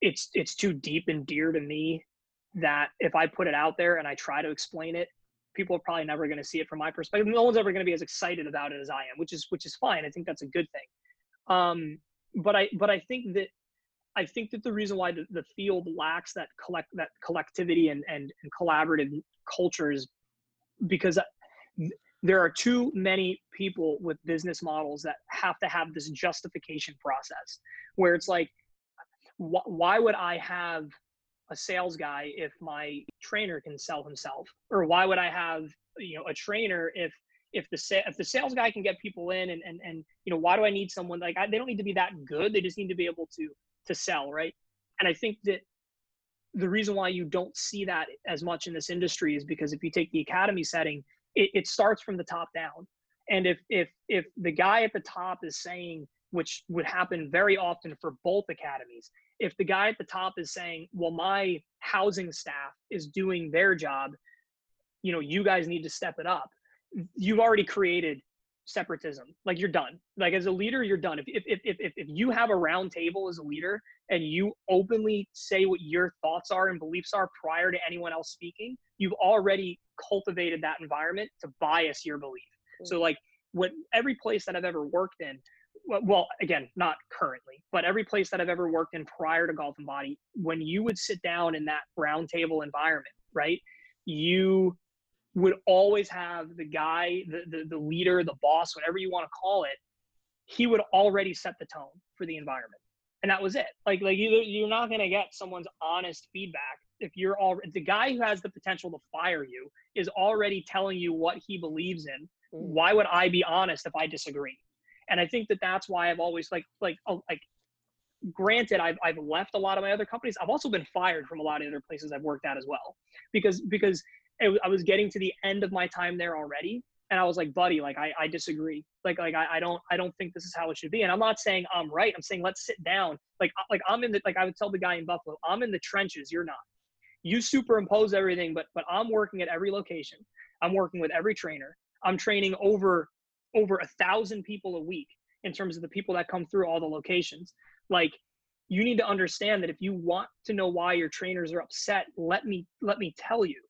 it's it's too deep and dear to me that if I put it out there and I try to explain it, people are probably never going to see it from my perspective. No one's ever going to be as excited about it as I am, which is which is fine. I think that's a good thing. Um, but I but I think that I think that the reason why the, the field lacks that collect that collectivity and, and and collaborative culture is because there are too many people with business models that have to have this justification process where it's like wh- why would I have a sales guy if my trainer can sell himself? Or why would i have you know a trainer if if the if the sales guy can get people in and and, and you know why do i need someone like I, they don't need to be that good they just need to be able to to sell right? And i think that the reason why you don't see that as much in this industry is because if you take the academy setting it, it starts from the top down and if if if the guy at the top is saying which would happen very often for both academies if the guy at the top is saying, well, my housing staff is doing their job, you know, you guys need to step it up. You've already created separatism. Like you're done. Like as a leader, you're done. If if if if, if you have a round table as a leader and you openly say what your thoughts are and beliefs are prior to anyone else speaking, you've already cultivated that environment to bias your belief. So mm. like what every place that I've ever worked in, well, again, not currently, but every place that I've ever worked in prior to Golf and Body, when you would sit down in that round table environment, right, you would always have the guy, the, the, the leader, the boss, whatever you want to call it, he would already set the tone for the environment. And that was it. Like, like you, you're not going to get someone's honest feedback if you're all the guy who has the potential to fire you is already telling you what he believes in. Mm. Why would I be honest if I disagree? and I think that that's why I've always like like oh, like granted I've I've left a lot of my other companies. I've also been fired from a lot of other places I've worked at as well because because it, I was getting to the end of my time there already and I was like, buddy, like I, I disagree. Like like I, I don't I don't think this is how it should be. And I'm not saying I'm right. I'm saying let's sit down. Like like I'm in the like I would tell the guy in Buffalo, I'm in the trenches. You're not. You superimpose everything, but but I'm working at every location. I'm working with every trainer. I'm training over over a thousand people a week in terms of the people that come through all the locations. Like you need to understand that if you want to know why your trainers are upset, let me let me tell you.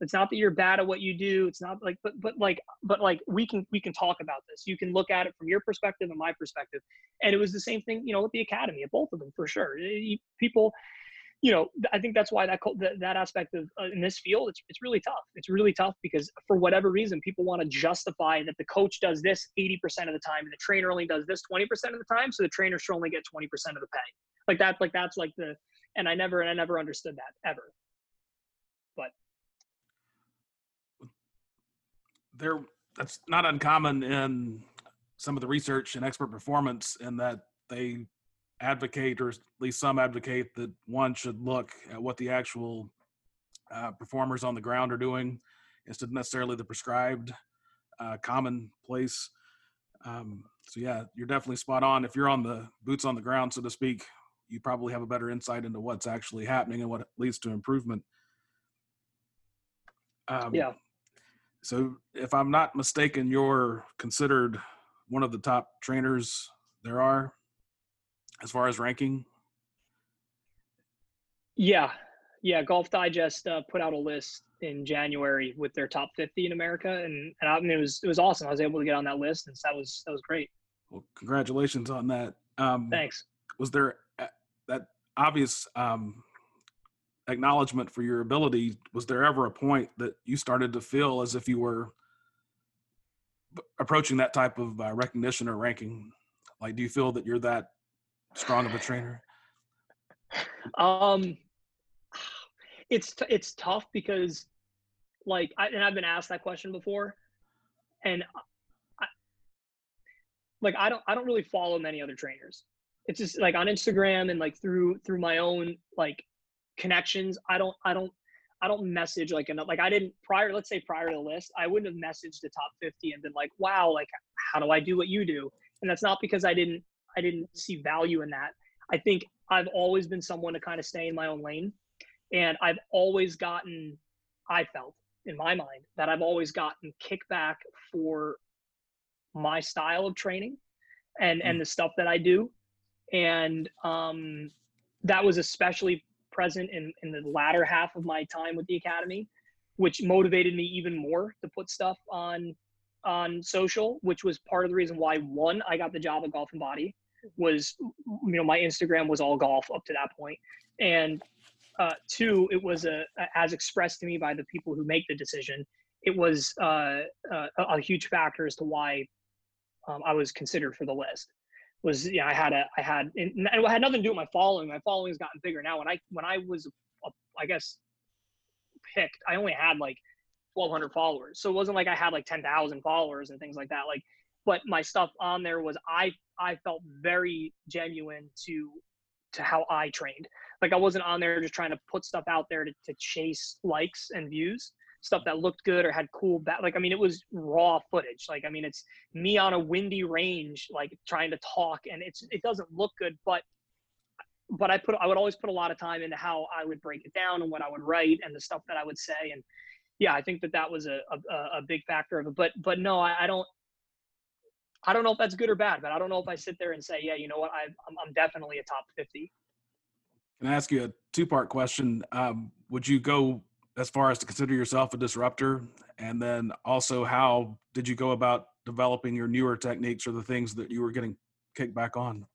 It's not that you're bad at what you do. It's not like but but like but like we can we can talk about this. You can look at it from your perspective and my perspective. And it was the same thing, you know, with the academy, at both of them for sure. People you know, I think that's why that that, that aspect of uh, in this field, it's it's really tough. It's really tough because for whatever reason, people want to justify that the coach does this 80% of the time and the trainer only does this 20% of the time, so the trainer should only get 20% of the pay. Like that, like that's like the, and I never and I never understood that ever. But there, that's not uncommon in some of the research and expert performance, in that they advocate, or at least some advocate, that one should look at what the actual uh, performers on the ground are doing instead of necessarily the prescribed uh, commonplace. Um, so yeah, you're definitely spot on. If you're on the boots on the ground, so to speak, you probably have a better insight into what's actually happening and what leads to improvement. Um, yeah. So if I'm not mistaken, you're considered one of the top trainers there are as far as ranking? Yeah, yeah. Golf Digest uh, put out a list in January with their top 50 in America, and, and I mean, it was it was awesome. I was able to get on that list, and so that was that was great. Well, congratulations on that. Um, Thanks. Was there that obvious um, acknowledgement for your ability? Was there ever a point that you started to feel as if you were approaching that type of uh, recognition or ranking? Like, do you feel that you're that strong of a trainer? Um, it's t- it's tough because, like, I, and I've been asked that question before, and I, like I don't I don't really follow many other trainers. It's just like on Instagram and like through through my own like connections. I don't I don't I don't message like enough. Like I didn't prior. Let's say prior to the list, I wouldn't have messaged the top fifty and been like, "Wow, like how do I do what you do?" And that's not because I didn't I didn't see value in that. I think I've always been someone to kind of stay in my own lane. And I've always gotten, I felt in my mind that I've always gotten kickback for my style of training and and the stuff that I do. And um, that was especially present in in the latter half of my time with the academy, which motivated me even more to put stuff on on social, which was part of the reason why one I got the job at Golf and Body was you know my Instagram was all golf up to that point, and uh, two it was a as expressed to me by the people who make the decision. It was uh, uh, a huge factor as to why um, I was considered for the list. Was yeah I had a I had and it had nothing to do with my following. My following has gotten bigger now. When I when I was a, I guess picked, I only had like 1,200 followers. So it wasn't like I had like 10,000 followers and things like that. Like, but my stuff on there was I I felt very genuine to to how I trained. Like I wasn't on there just trying to put stuff out there to, to chase likes and views, stuff that looked good or had cool back. Like I mean, it was raw footage. Like I mean, it's me on a windy range, like trying to talk, and it's it doesn't look good, but but I put I would always put a lot of time into how I would break it down and what I would write and the stuff that I would say and yeah, I think that that was a, a, a big factor of it. But but no, I, I, don't. I don't know if that's good or bad, but I don't know if I sit there and say, yeah, you know what, I, I'm, I'm definitely a top 50. Can I ask you a two part question? Um, would you go as far as to consider yourself a disruptor? And then also, how did you go about developing your newer techniques or the things that you were getting kicked back on?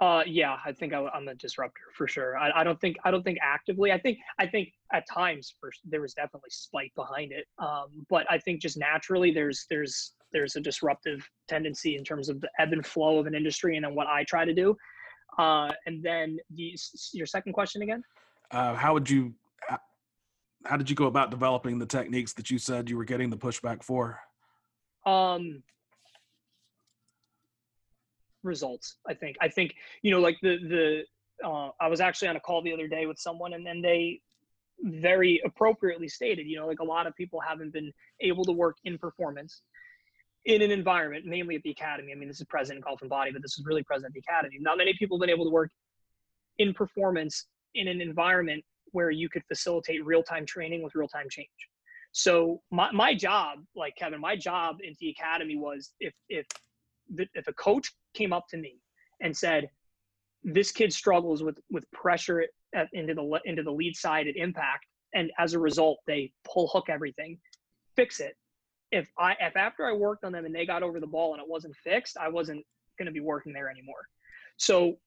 Uh, yeah, I think I, am a disruptor for sure. I, I, don't think I don't think actively. I think I think at times for, there was definitely spite behind it. Um, but I think just naturally there's there's there's a disruptive tendency in terms of the ebb and flow of an industry and then what I try to do. Uh, and then the, your second question again? Uh, how would you how did you go about developing the techniques that you said you were getting the pushback for? Um, results. I think. I think you know, like the the. Uh, I was actually on a call the other day with someone, and then they very appropriately stated, you know, like a lot of people haven't been able to work in performance in an environment, mainly at the academy. I mean, this is present in golf and body, but this is really present at the academy. Not many people have been able to work in performance in an environment where you could facilitate real-time training with real-time change. So my, my job, like Kevin, my job in the academy was if if if a coach came up to me and said, "This kid struggles with with pressure at, into the into the lead side at impact, and as a result, they pull hook everything, fix it." If I if after I worked on them and they got over the ball and it wasn't fixed, I wasn't going to be working there anymore. So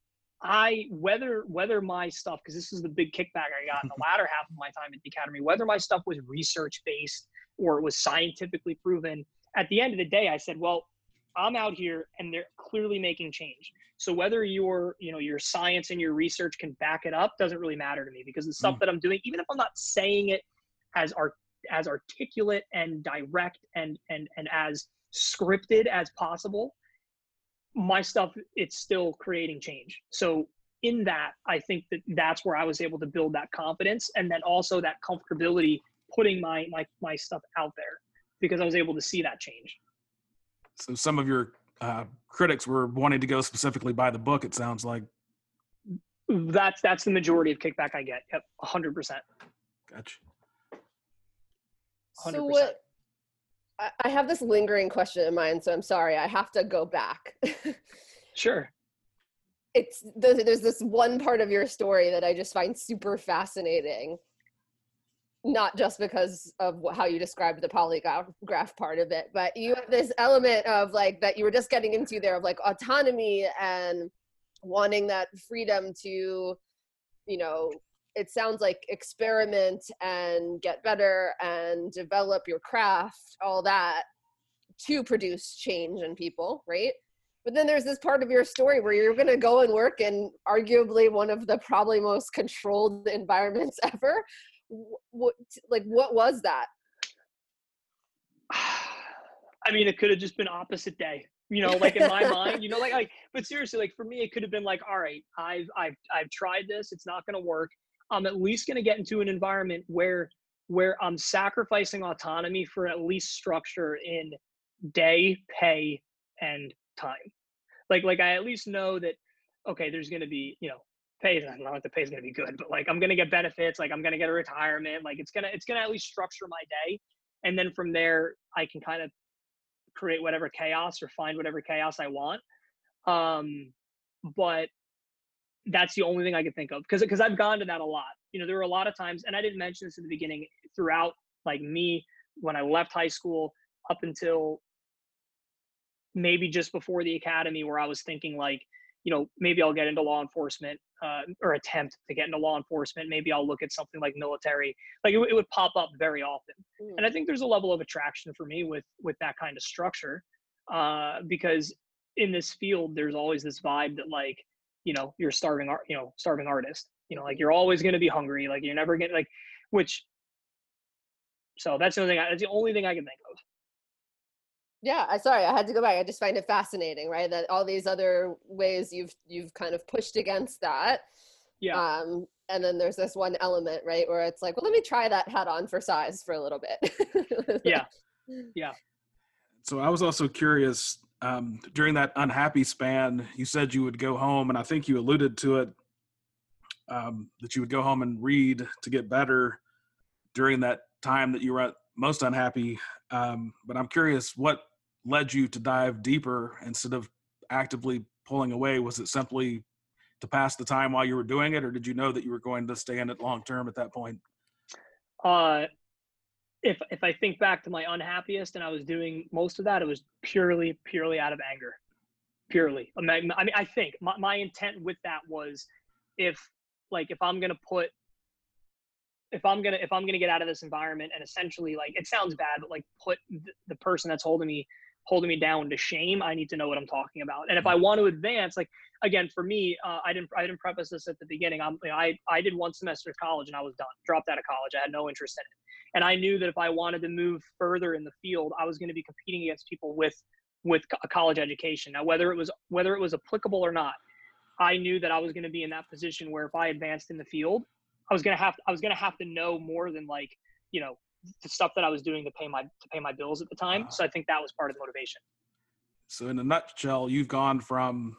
I whether whether my stuff because this is the big kickback I got in the latter half of my time at the academy, whether my stuff was research based or it was scientifically proven. At the end of the day, I said, well, I'm out here and they're clearly making change. So whether your, you know, your science and your research can back it up doesn't really matter to me because the stuff mm. that I'm doing, even if I'm not saying it as art as articulate and direct and and and as scripted as possible, my stuff it's still creating change. So in that, I think that that's where I was able to build that confidence and then also that comfortability putting my my my stuff out there because I was able to see that change. So some of your uh, critics were wanting to go specifically by the book. It sounds like that's that's the majority of kickback I get. Yep, hundred percent. Gotcha. So what? I have this lingering question in mind, so I'm sorry. I have to go back. sure. It's there's this one part of your story that I just find super fascinating not just because of how you described the polygraph part of it, but you have this element of like that you were just getting into there of like autonomy and wanting that freedom to, you know, it sounds like experiment and get better and develop your craft, all that to produce change in people, right? But then there's this part of your story where you're going to go and work in arguably one of the probably most controlled environments ever. What like what was that? I mean it could have just been opposite day you know like in my mind you know like like but seriously like for me it could have been like all right i've i've i've tried this it's not going to work i'm at least going to get into an environment where where i'm sacrificing autonomy for at least structure in day pay and time like like i at least know that okay there's going to be you know pay not like the pay is going to be good, but like I'm going to get benefits, like I'm going to get a retirement, like it's to it's to at least structure my day, and then from there I can kind of create whatever chaos or find whatever chaos I want. Um, but that's the only thing I could think of because because I've gone to that a lot. You know, there were a lot of times, and I didn't mention this in the beginning. Throughout, like me, when I left high school up until maybe just before the academy, where I was thinking like, you know, maybe I'll get into law enforcement uh, or attempt to get into law enforcement. Maybe I'll look at something like military. Like it, it would pop up very often, mm. and I think there's a level of attraction for me with with that kind of structure uh, because in this field, there's always this vibe that like you know you're starving art you know starving artist you know like you're always going to be hungry like you're never getting like which so that's the only thing I, that's the only thing i can think of. Yeah i sorry i had to go back i just find it fascinating right that all these other ways you've you've kind of pushed against that yeah. um and then there's this one element right where it's like well let me try that hat on for size for a little bit. Yeah. Yeah. So i was also curious um, during that unhappy span, you said you would go home, and I think you alluded to it um, that you would go home and read to get better during that time that you were most unhappy. Um, but I'm curious, what led you to dive deeper instead of actively pulling away? Was it simply to pass the time while you were doing it, or did you know that you were going to stay in it long term at that point? Uh, if if I think back to my unhappiest and I was doing most of that, it was purely purely out of anger, purely. I mean, I think my, my intent with that was, if like if I'm gonna put, if I'm gonna if I'm gonna get out of this environment and essentially like it sounds bad, but like put the person that's holding me holding me down to shame, I need to know what I'm talking about. And if I want to advance, like again for me, uh, I didn't I didn't preface this at the beginning. I'm you know, I I did one semester of college and I was done, dropped out of college. I had no interest in it and I knew that if I wanted to move further in the field, I was going to be competing against people with with a college education. Now, whether it was whether it was applicable or not, I knew that I was going to be in that position where if I advanced in the field, I was going to have I was going to have to know more than like you know the stuff that I was doing to pay my to pay my bills at the time. Ah. So I think that was part of the motivation. So in a nutshell, you've gone from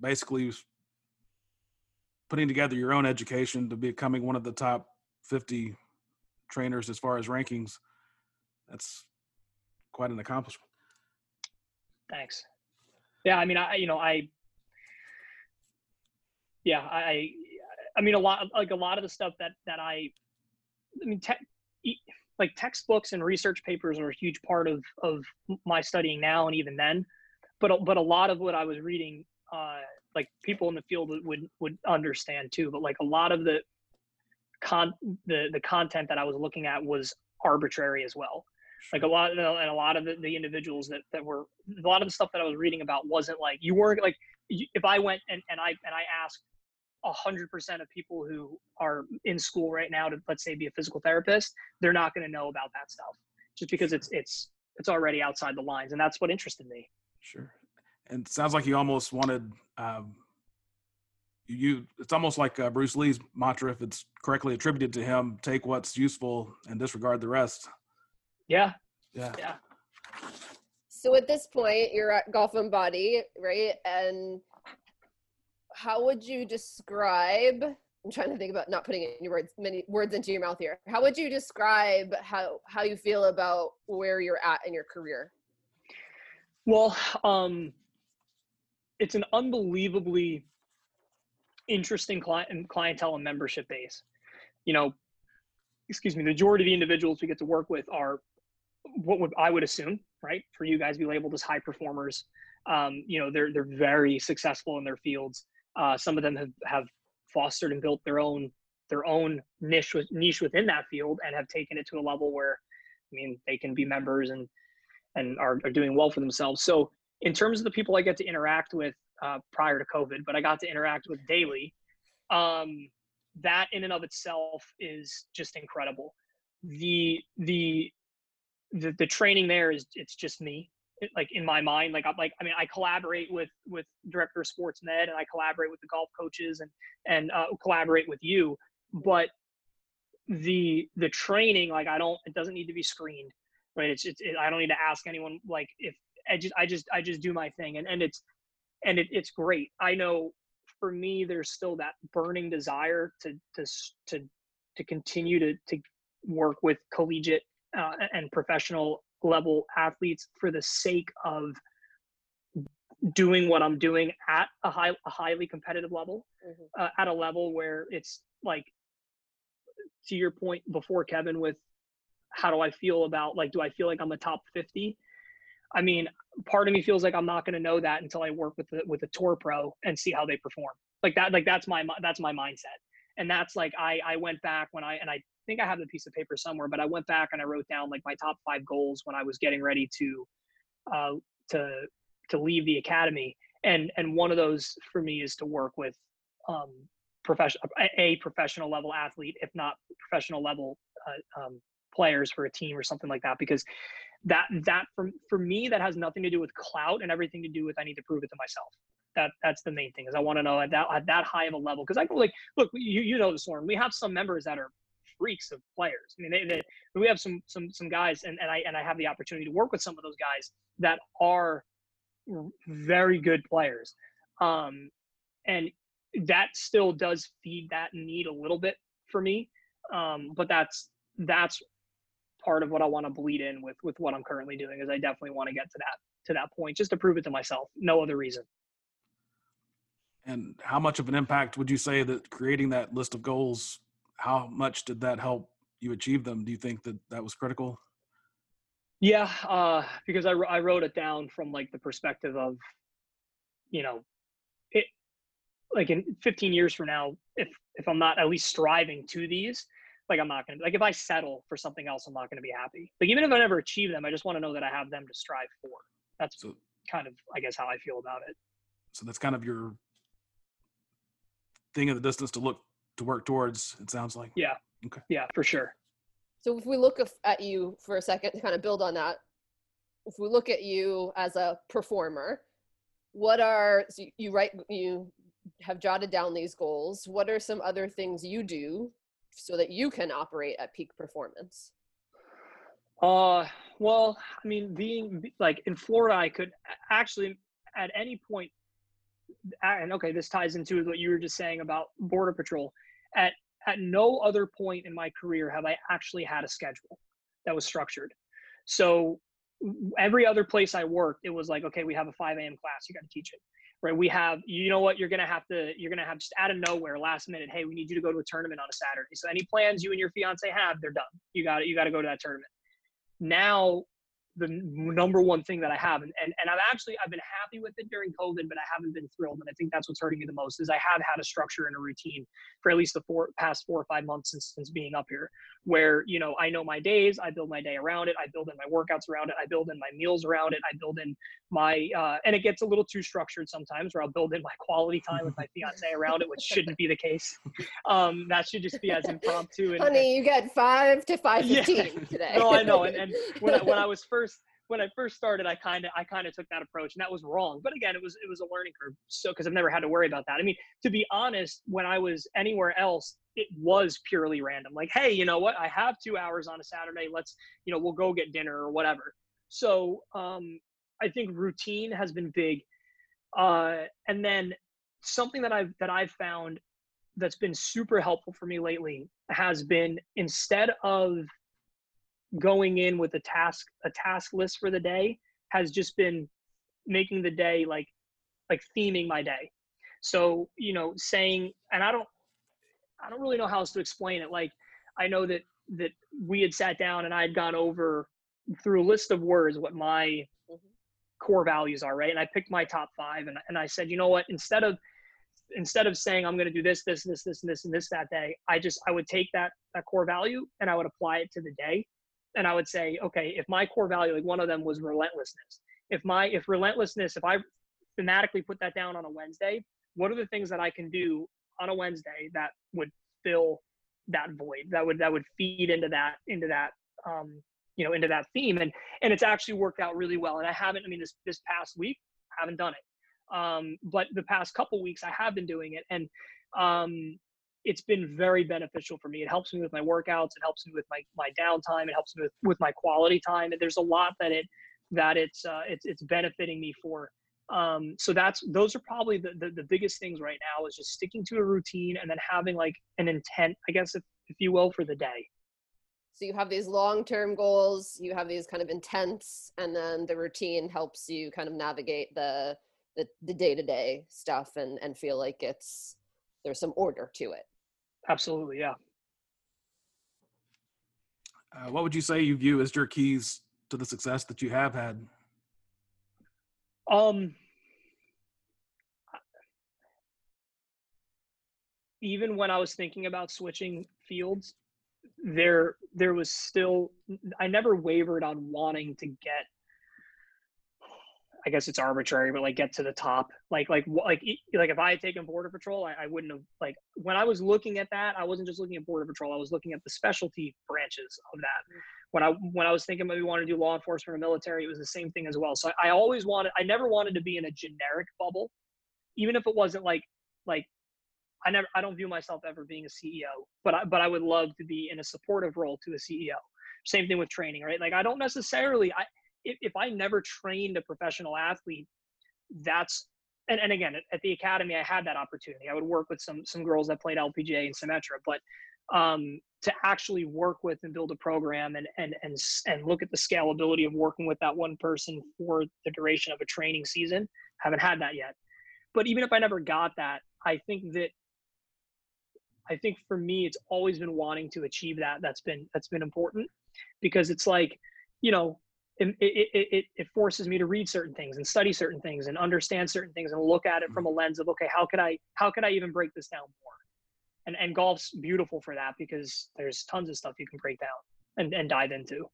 basically putting together your own education to becoming one of the top 50 trainers as far as rankings. That's quite an accomplishment. Thanks. Yeah, I mean, I you know, I yeah, I I mean a lot like a lot of the stuff that that I I mean te- like textbooks and research papers are a huge part of of my studying now and even then. But but a lot of what I was reading uh like people in the field would would understand too, but like a lot of the con the the content that I was looking at was arbitrary as well. Like a lot of the, and a lot of the, the individuals that, that were a lot of the stuff that I was reading about wasn't like you weren't like if I went and, and I and I asked hundred percent of people who are in school right now to let's say be a physical therapist, they're not going to know about that stuff just because it's it's it's already outside the lines, and that's what interested me. Sure, and sounds like you almost wanted um, you it's almost like uh, Bruce Lee's mantra if it's correctly attributed to him take what's useful and disregard the rest. Yeah. Yeah. Yeah. So at this point you're at golf and body right? And how would you describe i'm trying to think about not putting any words many words into your mouth here how would you describe how how you feel about where you're at in your career well um it's an unbelievably interesting client clientele and membership base. You know, excuse me, the majority of the individuals we get to work with are what would I would assume, right? For you guys, be labeled as high performers. Um, you know, they're they're very successful in their fields. Uh, some of them have have fostered and built their own their own niche niche within that field and have taken it to a level where, I mean, they can be members and and are, are doing well for themselves. So in terms of the people I get to interact with, uh, prior to COVID, but I got to interact with daily. Um, that in and of itself is just incredible. The the the, the training there is it's just me. Like in my mind, like I'm like I mean I collaborate with with director of sports med and I collaborate with the golf coaches and and uh, collaborate with you, but the the training like I don't it doesn't need to be screened, right? It's, it's it, I don't need to ask anyone like if I just I just I just do my thing and and it's and it, it's great. I know for me, there's still that burning desire to to to to continue to to work with collegiate uh, and professional level athletes for the sake of doing what I'm doing at a high a highly competitive level, Mhm. uh, at a level where it's like to your point before Kevin with how do I feel about like do I feel like I'm a top 50? I mean, part of me feels like I'm not going to know that until I work with the with a tour pro and see how they perform. Like that like that's my that's my mindset. And that's like I I went back when I and I think I have the piece of paper somewhere, but I went back and I wrote down like my top 5 goals when I was getting ready to uh to to leave the academy and and one of those for me is to work with um professional a professional level athlete if not professional level uh, um, players for a team or something like that because that that for for me that has nothing to do with clout and everything to do with I need to prove it to myself. That that's the main thing is I want to know at that at that high of a level because I go like look you you know this one we have some members that are freaks of players. I mean they, they we have some some some guys and, and I and I have the opportunity to work with some of those guys that are very good players. Um and that still does feed that need a little bit for me. Um but that's that's part of what I want to bleed in with with what I'm currently doing is I definitely want to get to that to that point just to prove it to myself. No other reason. And how much of an impact would you say that creating that list of goals? How much did that help you achieve them? Do you think that that was critical? Yeah, uh, because I, I wrote it down from like the perspective of, you know, it like in 15 years from now, if if I'm not at least striving to these, like I'm not gonna like if I settle for something else, I'm not gonna be happy. Like even if I never achieve them, I just want to know that I have them to strive for. That's So, kind of I guess how I feel about it. so that's kind of your thing in the distance to look to work towards. It sounds like. Yeah. Okay. Yeah, for sure. So if we look at you for a second to kind of build on that, if we look at you as a performer, what are so you- you write you have jotted down these goals? What are some other things you do so that you can operate at peak performance? Uh, well, I mean, being like in Florida, I could actually at any point, and okay, this ties into what you were just saying about Border Patrol. At at no other point in my career have I actually had a schedule that was structured. So every other place I worked, it was like, okay, we have a 5 a.m. class, you got to teach it. Right? We have, you know what, you're gonna have to, you're gonna have just out of nowhere, last minute, hey, we need you to go to a tournament on a Saturday. So any plans you and your fiance have, they're done. You got to, you got to go to that tournament now the number one thing that I have, and, and, and I've actually, I've been happy with it during COVID, but I haven't been thrilled. And I think that's what's hurting me the most is I have had a structure and a routine for at least the four, past four or five months since, since being up here where, you know, I know my days, I build my day around it. I build in my workouts around it. I build in my meals around it. I build in my, uh, and it gets a little too structured sometimes where I'll build in my quality time with my fiance around it, which shouldn't be the case. Um, that should just be as impromptu and, Honey, you get five to five Yeah. today. no, I know. And, and when I, when I was first when I first started, I kind of I kind of took that approach, and that was wrong. But again, it was it was a learning curve. So because I've never had to worry about that. I mean, to be honest, when I was anywhere else, it was purely random. Like, hey, you know what? I have two hours on a Saturday. Let's you know we'll go get dinner or whatever. So um, I think routine has been big, uh, and then something that I've that I've found that's been super helpful for me lately has been instead of going in with a task a task list for the day has just been making the day like like theming my day so you know saying and i don't i don't really know how else to explain it like i know that that we had sat down and i had gone over through a list of words what my. Core values are right? And i picked my top five and, and i said you know what? Instead of instead of saying i'm going to do this this this this and this and this that day i just i would take that that core value and i would apply it to the day. And i would say okay if my core value like one of them was relentlessness if my if relentlessness if i thematically put that down on a wednesday what are the things that i can do on a wednesday that would fill that void that would that would feed into that into that um you know into that theme and and it's actually worked out really well and i haven't i mean this this past week I haven't done it. Um but the past couple weeks i have been doing it and um it's been very beneficial for me. It helps me with my workouts it helps me with my my downtime it helps me with with my quality time and there's a lot that it that it's uh it's it's benefiting me for. Um so that's those are probably the, the the biggest things right now is just sticking to a routine and then having like an intent i guess if, if you will for the day So you have these long-term goals, you have these kind of intents and then the routine helps you kind of navigate the the, the day-to-day stuff and and feel like it's there's some order to it. Absolutely, yeah. Uh, what would you say you view as your keys to the success that you have had? Um, even when I was thinking about switching fields, there there was still I never wavered on wanting to get I guess it's arbitrary, but like get to the top. Like like like like if I had taken border patrol, I, I, wouldn't have like when I was looking at that, I wasn't just looking at border patrol. I was looking at the specialty branches of that. When I when I was thinking maybe want to do law enforcement or military, it was the same thing as well. So I, I always wanted I never wanted to be in a generic bubble, even if it wasn't like like I never I don't view myself ever being a CEO, but I but I would love to be in a supportive role to a CEO. Same thing with training, right? Like I don't necessarily I if, if I never trained a professional athlete, that's and, and again at the academy I had that opportunity. I would work with some some girls that played LPGA and Symetra, but um, to actually work with and build a program and and and and look at the scalability of working with that one person for the duration of a training season, haven't had that yet. But even if I never got that, I think that I think for me it's always been wanting to achieve that. That's been that's been important because it's like you know it, it, it, it, forces me to read certain things and study certain things and understand certain things and look at it from a mm-hmm. lens of okay how could i how could i even break this down more and and golf's beautiful for that because there's tons of stuff you can break down and, and dive into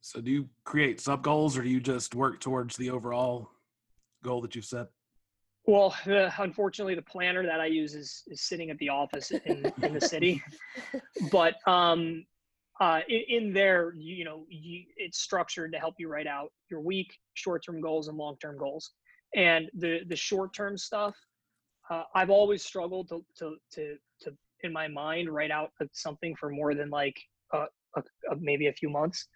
so do you create sub goals or do you just work towards the overall goal that you've set well, uh, unfortunately, the planner that I use is, is sitting at the office in, in the city. But um, uh, in, in, there, you, you know, you, it's structured to help you write out your week, short-term goals, and long-term goals. And the the short-term stuff, uh, I've always struggled to, to to to in my mind write out something for more than like a, a, a maybe a few months.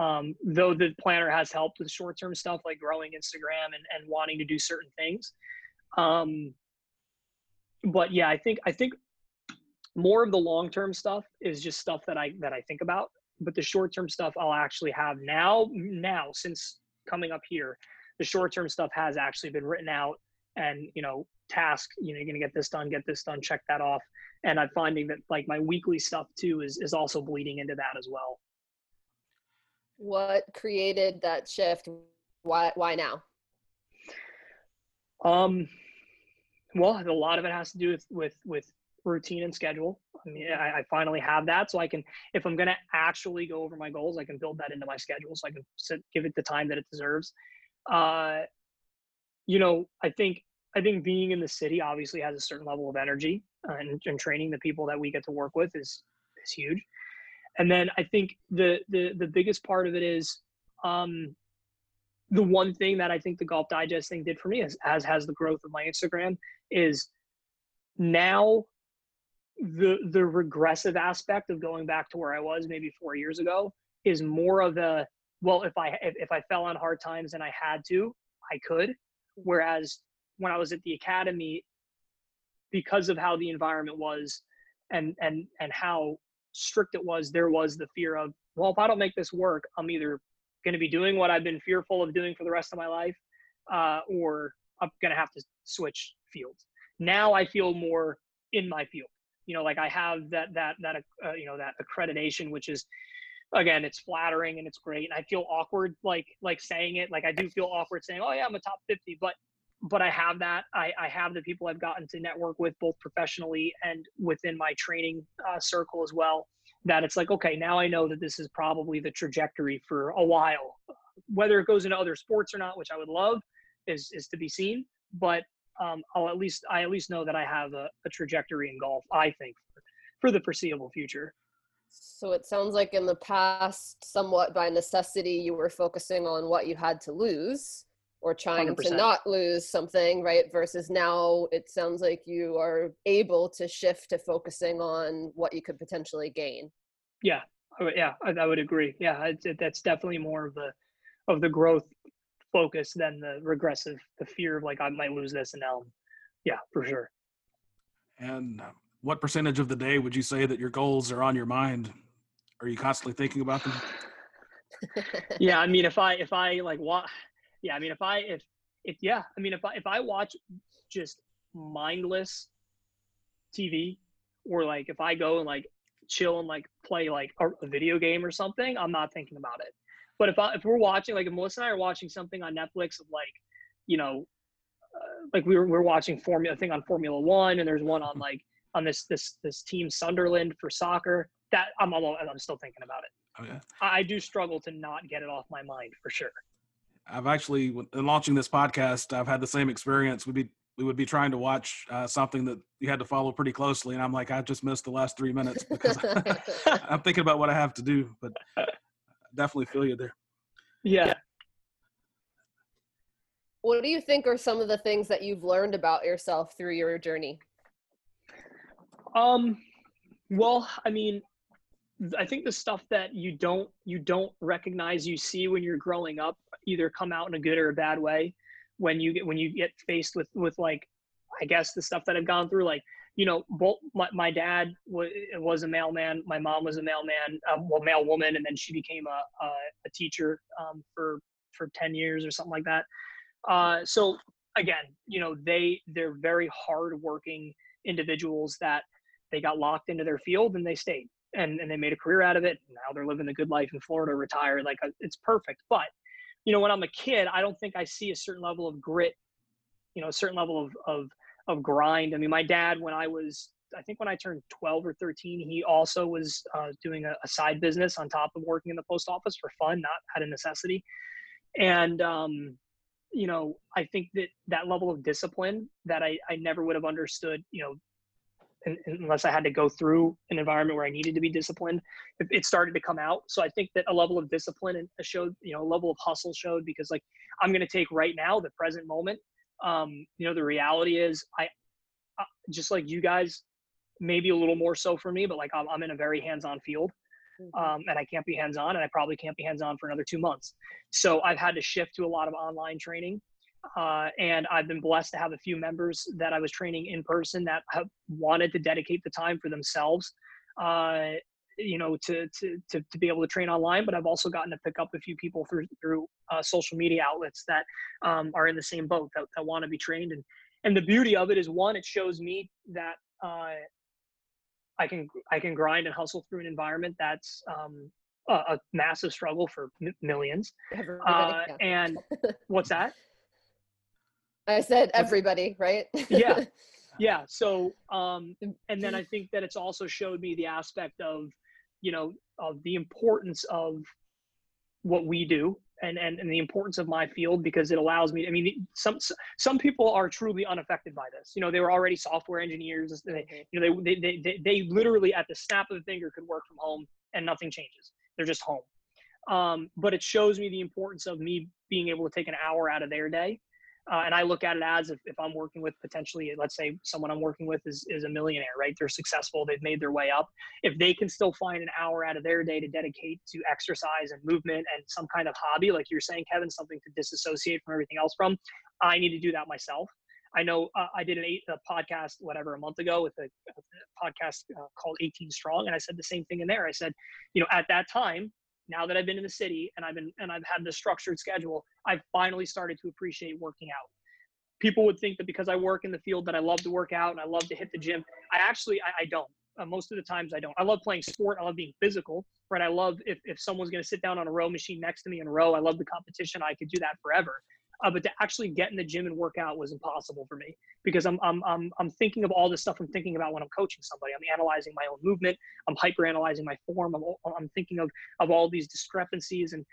Um, though the planner has helped with short-term stuff like growing Instagram and, and wanting to do certain things. Um, but yeah, I think I think more of the long term stuff is just stuff that I that I think about. But the short term stuff I'll actually have now now since coming up here, the short term stuff has actually been written out and you know task you know you're gonna get this done get this done check that off. And i'm finding that like my weekly stuff too is is also bleeding into that as well. What created that shift? Why why now? Um well a lot of it has to do with with with routine and schedule. I mean, I, I, finally have that, so I can, if I'm going to actually go over my goals, I can build that into my schedule, so I can sit, give it the time that it deserves. Uh, you know, I think I think being in the city obviously has a certain level of energy, uh, and, and training the people that we get to work with is is huge. And then I think the the the biggest part of it is um, the one thing that I think the Golf Digest thing did for me, is, as has the growth of my Instagram, is now the the regressive aspect of going back to where I was maybe four years ago is more of a well if I if, if I fell on hard times and I had to I could. Whereas when I was at the academy because of how the environment was and and and how strict it was there was the fear of well if I don't make this work I'm either going to be doing what I've been fearful of doing for the rest of my life uh, or I'm going to have to switch fields. Now I feel more in my field. You know like i have that that that uh, you know that accreditation which is again it's flattering and it's great and i feel awkward like like saying it. Like i do feel awkward saying oh yeah i'm a top 50 but but i have that. I i have the people i've gotten to network with both professionally and within my training uh, circle as well that it's like okay now i know that this is probably the trajectory for a while whether it goes into other sports or not which i would love is is to be seen but um, I'll at least I at least know that I have a, a trajectory in golf. I think for, for the foreseeable future. So it sounds like in the past, somewhat by necessity, you were focusing on what you had to lose or trying 100%. to not lose something, right? Versus now, it sounds like you are able to shift to focusing on what you could potentially gain. Yeah, oh, yeah, I, I would agree. Yeah, it, it, that's definitely more of the of the growth focus than the regressive, the fear of like I might lose this and now, yeah, for sure. And what percentage of the day would you say that your goals are on your mind? Are you constantly thinking about them? yeah, I mean, if I if I like what, yeah, I mean, if I if if yeah, I mean, if I if I watch just mindless TV, or like if I go and like chill and like play like a, a video game or something, I'm not thinking about it. But if I if we're watching like if Melissa and I are watching something on Netflix of like, you know, uh, like we were we are watching Formula thing on Formula One, and there's one on like on this this this team Sunderland for soccer. That I'm all I'm still thinking about it. Oh yeah. I do struggle to not get it off my mind for sure. I've actually, in launching this podcast, I've had the same experience. We'd be we would be trying to watch uh, something that you had to follow pretty closely, and I'm like, I just missed the last three minutes because I'm thinking about what I have to do. But I definitely feel you there. Yeah. What do you think are some of the things that you've learned about yourself through your journey? Um, well, I mean, I think the stuff that you don't you don't recognize you see when you're growing up either come out in a good or a bad way. When you get when you get faced with with like I guess the stuff that I've gone through like you know both my, my dad was, was a mailman my mom was a mailman um, well mail woman and then she became a a, a teacher um, for for 10 years or something like that. Uh, so again you know they they're very hardworking individuals that they got locked into their field and they stayed and, and they made a career out of it. Now they're living a good life in Florida, retired. Like uh, it's perfect. But, you know, when I'm a kid, I don't think I see a certain level of grit, you know, a certain level of, of, of grind. I mean, my dad, when I was, I think when I turned 12 or 13, he also was uh, doing a, a, side business on top of working in the post office for fun, not out of necessity. And, um, you know, I think that that level of discipline that I, I never would have understood, you know, unless I had to go through an environment where I needed to be disciplined, it, started to come out. So I think that a level of discipline and a showed, you know, a level of hustle showed because like I'm going to take right now the present moment. Um, you know, the reality is I, uh, just like you guys, maybe a little more so for me, but like I'm, I'm in a very hands-on field. Mm-hmm. Um, and I can't be hands-on, and I probably can't be hands-on for another two months. So I've had to shift to a lot of online training uh, and I've been blessed to have a few members that I was training in person that have wanted to dedicate the time for themselves, uh, you know, to, to, to, to, be able to train online. But I've also gotten to pick up a few people through, through uh, social media outlets that um, are in the same boat that, that want to be trained. And, and the beauty of it is one, it shows me that uh, I can, I can grind and hustle through an environment that's um, a, a, massive struggle for m- millions. Uh, and what's that? I said everybody, right? yeah. Yeah. So, um, and then I think that it's also showed me the aspect of, you know, of the importance of what we do and, and, and the importance of my field because it allows me, I mean, some, some people are truly unaffected by this. You know, they were already software engineers. They, mm-hmm. you know, they, they, they, they literally at the snap of a finger could work from home and nothing changes. They're just home. Um, but it shows me the importance of me being able to take an hour out of their day uh, and I look at it as if, if I'm working with potentially, let's say someone I'm working with is, is a millionaire, right? They're successful, they've made their way up. If they can still find an hour out of their day to dedicate to exercise and movement and some kind of hobby, like you're saying, Kevin, something to disassociate from everything else from, I need to do that myself. I know uh, I did an eight a podcast whatever a month ago with a, a podcast uh, called 18 Strong, and I said the same thing in there. I said, you know, at that time, now that I've been in the city and I've been and I've had this structured schedule, I've finally started to appreciate working out. People would think that because I work in the field that I love to work out and I love to hit the gym. I actually I, I don't. Uh, most of the times I don't. I love playing sport. I love being physical, right? I love if, if someone's going to sit down on a row machine next to me and row. I love the competition. I could do that forever. Uh, but to actually get in the gym and work out was impossible for me because I'm, I'm, I'm, I'm thinking of all the stuff I'm thinking about when I'm coaching somebody. I'm analyzing my own movement. I'm hyper analyzing my form. I'm, I'm thinking of, of all these discrepancies. And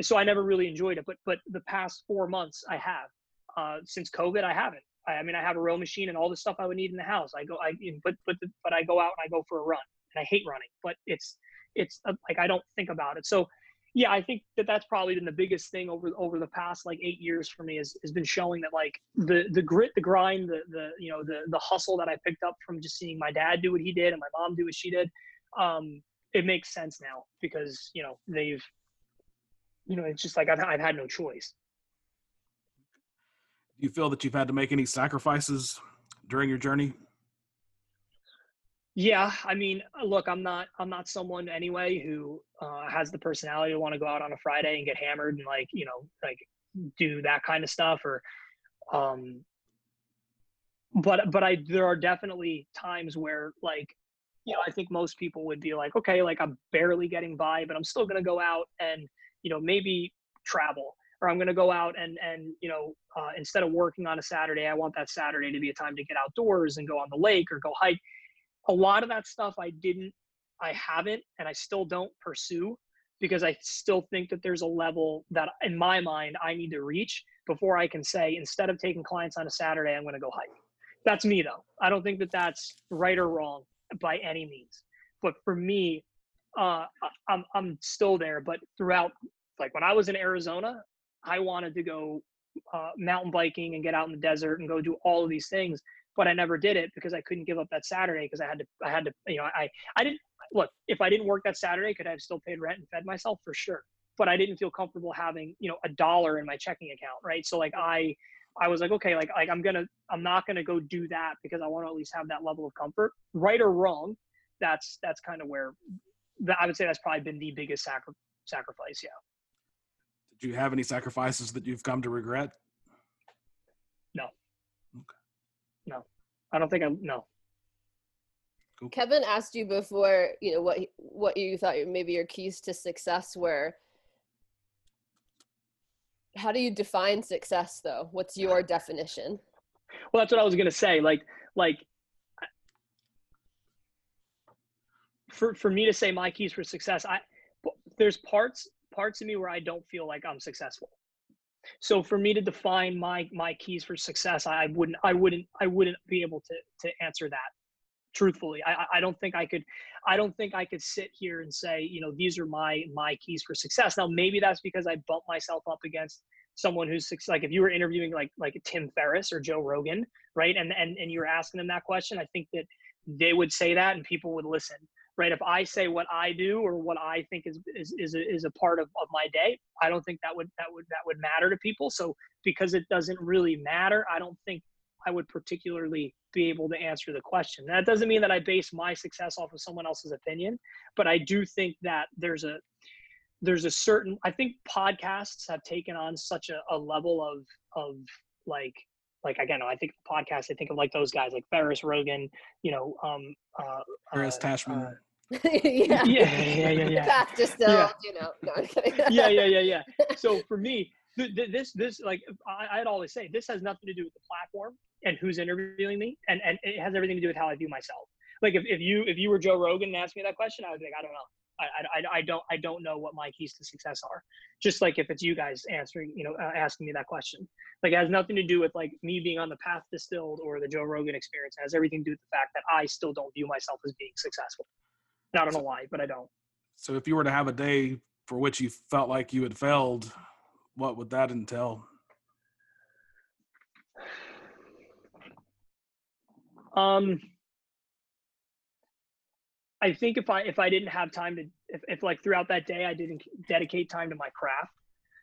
so I never really enjoyed it. But, but the past four months I have, uh, since COVID, I haven't. I, I, mean, I have a row machine and all the stuff I would need in the house. I go, I, but, but, but I go out and I go for a run and I hate running, but it's, it's uh, like, I don't think about it. So yeah, I think that that's probably been the biggest thing over over the past like eight years for me has, has been showing that like the the grit, the grind, the the you know the the hustle that I picked up from just seeing my dad do what he did and my mom do what she did, um, it makes sense now because you know they've, you know, it's just like I've I've had no choice. Do you feel that you've had to make any sacrifices during your journey? Yeah, I mean, look, I'm not I'm not someone anyway who uh, has the personality to want to go out on a Friday and get hammered and like you know like do that kind of stuff or um but but I there are definitely times where like you know I think most people would be like okay like I'm barely getting by but I'm still gonna go out and you know maybe travel or I'm gonna go out and and you know uh, instead of working on a Saturday I want that Saturday to be a time to get outdoors and go on the lake or go hike a lot of that stuff I didn't, I haven't, and I still don't pursue because I still think that there's a level that in my mind I need to reach before I can say, instead of taking clients on a Saturday, I'm going to go hike. That's me though. I don't think that that's right or wrong by any means. But for me, uh, I'm, I'm still there. But throughout, like when I was in Arizona, I wanted to go uh, mountain biking and get out in the desert and go do all of these things but I never did it because I couldn't give up that Saturday because I had to I had to you know I I didn't look if I didn't work that Saturday could I have still paid rent and fed myself for sure but I didn't feel comfortable having you know a dollar in my checking account right? So like I I was like okay like like I'm gonna I'm not gonna go do that because I want to at least have that level of comfort. Right or wrong that's that's kind of where that I would say that's probably been the biggest sacri- sacrifice yeah. Did you have any sacrifices that you've come to regret no no, I don't think I'm no. Cool. Kevin asked you before, you know, what what you thought maybe your keys to success were. How do you define success though? What's your ah. definition? Well, that's what I was going to say. Like like for for me to say my keys for success, I there's parts parts of me where I don't feel like I'm successful so for me to define my my keys for success i wouldn't i wouldn't i wouldn't be able to to answer that truthfully. I i don't think i could i don't think i could sit here and say you know these are my my keys for success. Now maybe that's because i bump myself up against someone who's like if you were interviewing like like tim ferriss or joe rogan right and and, and you're asking them that question i think that they would say that and people would listen right? If I say what I do or what I think is is is a, is a part of, of my day, I don't think that would that would that would matter to people. So because it doesn't really matter, I don't think I would particularly be able to answer the question. That doesn't mean that I base my success off of someone else's opinion, but I do think that there's a there's a certain I think podcasts have taken on such a, a level of of like like again, I think the podcast, I think of like those guys like Ferriss Rogan, you know, um, uh, Ferriss uh, Tashman. Uh, yeah. yeah, yeah, yeah, yeah. Path distilled, yeah. you know. No, yeah, yeah, yeah, yeah. So for me, th- th- this, this, like, I, I'd always say, this has nothing to do with the platform and who's interviewing me, and and it has everything to do with how I view myself. Like, if, if you if you were Joe Rogan and asked me that question, I would be like, I don't know. I, I, I don't I don't know what my keys to success are. Just like if it's you guys answering, you know, uh, asking me that question, like it has nothing to do with like me being on the path distilled or the Joe Rogan experience. It has everything to do with the fact that I still don't view myself as being successful. I don't know why, but I don't. So if you were to have a day for which you felt like you had failed, what would that entail? Um, I think if I if I didn't have time to if, if like throughout that day I didn't dedicate time to my craft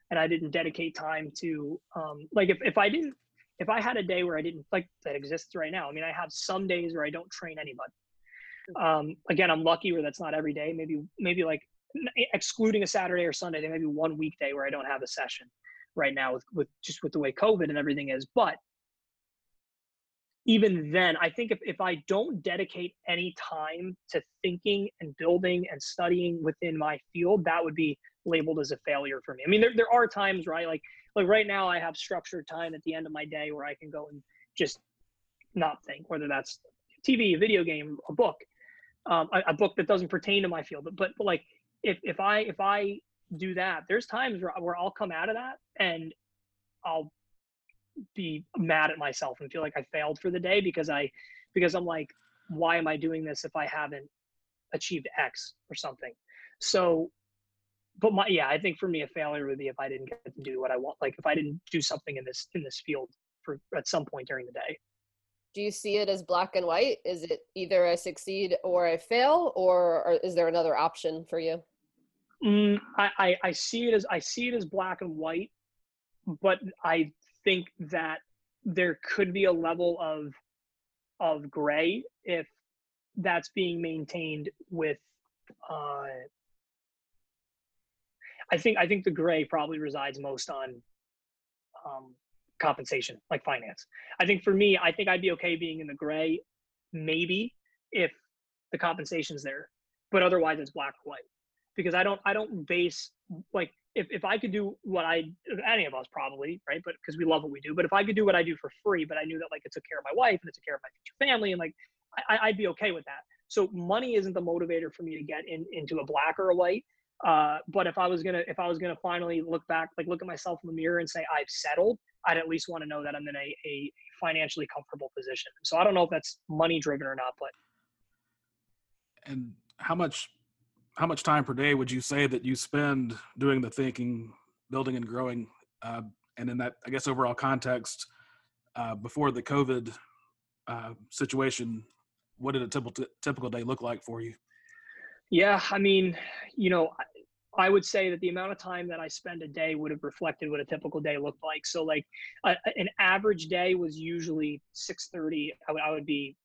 and I didn't dedicate time to um like if, if I didn't if I had a day where I didn't like that exists right now. I mean I have some days where I don't train anybody. Um again I'm lucky where that's not every day. Maybe maybe like excluding a Saturday or Sunday, there may be one weekday where I don't have a session right now with, with just with the way COVID and everything is. But even then, I think if, if I don't dedicate any time to thinking and building and studying within my field, that would be labeled as a failure for me. I mean, there, there are times, right? Like, like right now I have structured time at the end of my day where I can go and just not think, whether that's TV, a video game, a book, um, a, a, book that doesn't pertain to my field. But, but, but like, if, if I, if I do that, there's times where, where I'll come out of that and I'll be mad at myself and feel like I failed for the day because I because I'm like, why am I doing this if I haven't achieved X or something? So but my yeah, I think for me a failure would be if I didn't get to do what I want like if I didn't do something in this in this field for at some point during the day. Do you see it as black and white? Is it either a succeed or a fail or, or is there another option for you? Mm, I, I, I see it as I see it as black and white, but I think that there could be a level of of gray if that's being maintained with uh, I think I think the gray probably resides most on um, compensation, like finance. I think for me, I think I'd be okay being in the gray, maybe if the compensation's there, but otherwise it's black or white. Because I don't I don't base like if, if I could do what I any of us probably right, but because we love what we do. But if I could do what I do for free, but I knew that like it took care of my wife and it took care of my future family, and like I, I'd be okay with that. So money isn't the motivator for me to get in into a black or a white. Uh, but if I was gonna if I was gonna finally look back, like look at myself in the mirror and say I've settled, I'd at least want to know that I'm in a, a financially comfortable position. So I don't know if that's money driven or not, but and how much how much time per day would you say that you spend doing the thinking, building and growing, uh, and in that I guess overall context uh, before the COVID uh, situation, what did a typical typical day look like for you? Yeah, I mean, you know, I would say that the amount of time that I spend a day would have reflected what a typical day looked like. So, like, a, an average day was usually 6:30. I would I would be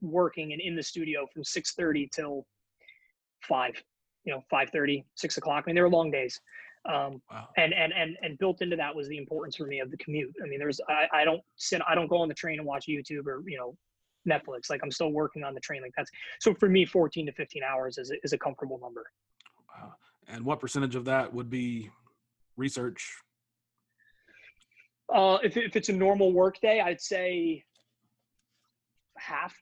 working and in the studio from 6:30 till five. You know, 5:30, 6 o'clock. I mean, they were long days. Um, wow. and, and, and, and built into that was the importance for me of the commute. I mean, there's, I, I don't sit, I don't go on the train and watch YouTube or, you know, Netflix. Like I'm still working on the train. Like that's so for me, 14 to 15 hours is a, is a comfortable number. Wow. And what percentage of that would be research? Uh, if if it's a normal work day, I'd say half.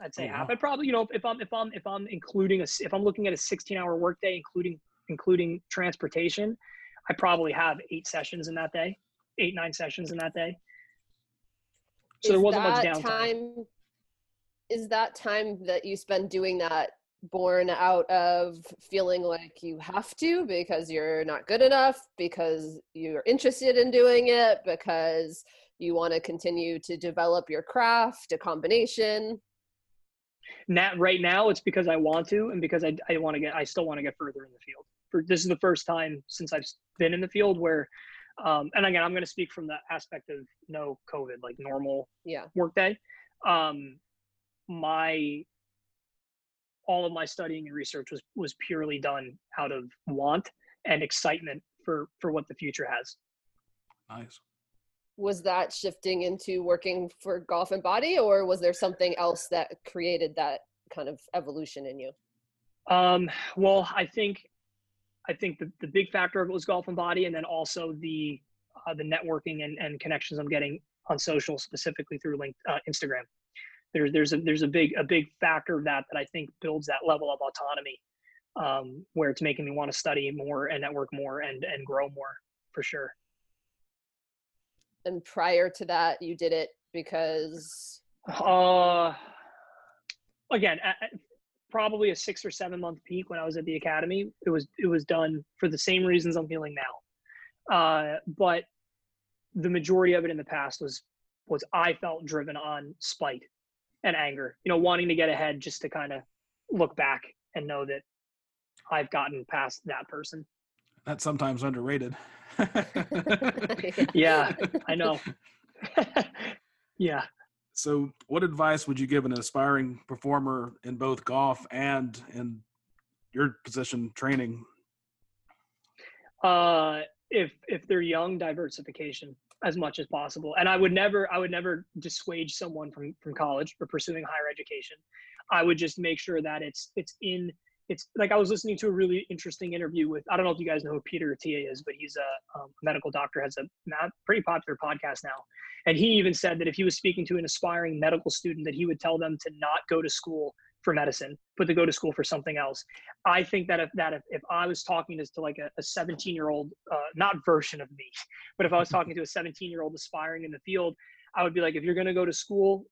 I'd say oh, half. Wow. I'd probably, you know, if I'm if I'm if I'm including a if I'm looking at a 16 hour work day, including including transportation, I probably have eight sessions in that day, eight nine sessions in that day. So is there wasn't much downtime. Time, is that time that you spend doing that born out of feeling like you have to because you're not good enough because you're interested in doing it because you want to continue to develop your craft a combination? Not right now it's because i want to and because i, I want to get i still want to get further in the field. For this is the first time since i've been in the field where um, and again i'm going to speak from the aspect of no covid like normal yeah. workday um, my all of my studying and research was was purely done out of want and excitement for for what the future has. Nice. Was that shifting into working for golf and body or was there something else that created that kind of evolution in you? Um well i think i think the, the big factor of it was golf and body and then also the uh, the networking and, and connections i'm getting on social specifically through link uh, instagram there's there's a there's a big a big factor of that that I think builds that level of autonomy, um, where it's making me want to study more and network more and and grow more for sure. And prior to that, you did it because. Uh, again, at, probably a six or seven month peak when I was at the academy. It was it was done for the same reasons I'm feeling now, uh, but the majority of it in the past was was I felt driven on spite and anger, you know, wanting to get ahead just to kind of look back and know that I've gotten past that person. That's sometimes underrated. yeah, I know. yeah. So, what advice would you give an aspiring performer in both golf and in your position training? Uh, if if they're young, diversification as much as possible. And I would never, I would never dissuade someone from from college or pursuing higher education. I would just make sure that it's it's in it's like I was listening to a really interesting interview with I don't know if you guys know who Peter Attia is, but he's a um, medical doctor, has a pretty popular podcast now, and he even said that if he was speaking to an aspiring medical student, that he would tell them to not go to school for medicine, but to go to school for something else. I think that if that if, if I was talking to, to like a 17 year old, uh, not version of me, but if I was talking to a 17 year old aspiring in the field, I would be like, if you're going to go to school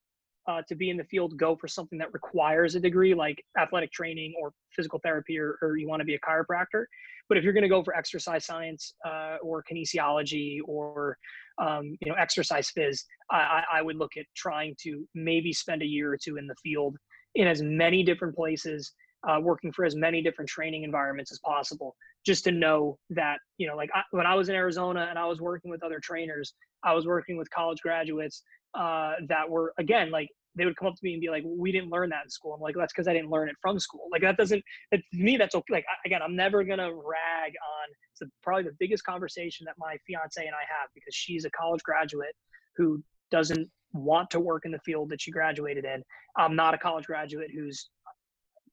uh, to be in the field, go for something that requires a degree like athletic training or physical therapy, or, or you want to be a chiropractor. But if you're going to go for exercise science uh, or kinesiology or um, you know exercise phys, I, I would look at trying to maybe spend a year or two in the field in as many different places, uh, working for as many different training environments as possible, just to know that, you know, like I, when I was in Arizona and I was working with other trainers, I was working with college graduates uh, that were again like they would come up to me and be like, "We didn't learn that in school." I'm like, "That's because I didn't learn it from school." Like that doesn't. It, to me, that's okay. Like again, I'm never gonna rag on. It's probably the biggest conversation that my fiance and I have because she's a college graduate who doesn't want to work in the field that she graduated in. I'm not a college graduate who's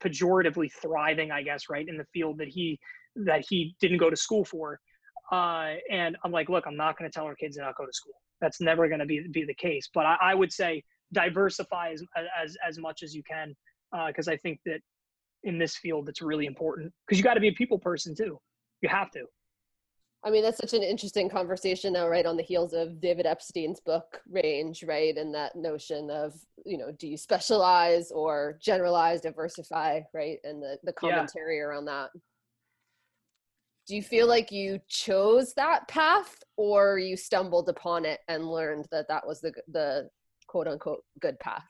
pejoratively thriving, I guess, right in the field that he that he didn't go to school for. Uh, and I'm like, look, I'm not going to tell our kids to not go to school. That's never going to be be the case. But I, I would say diversify as as as much as you can because uh, I think that in this field it's really important because you got to be a people person too. You have to. I mean, that's such an interesting conversation now, right? On the heels of David Epstein's book Range, right? And that notion of, you know, do you specialize or generalize, diversify, right? And the, the commentary yeah. around that. Do you feel like you chose that path or you stumbled upon it and learned that that was the, the quote unquote good path?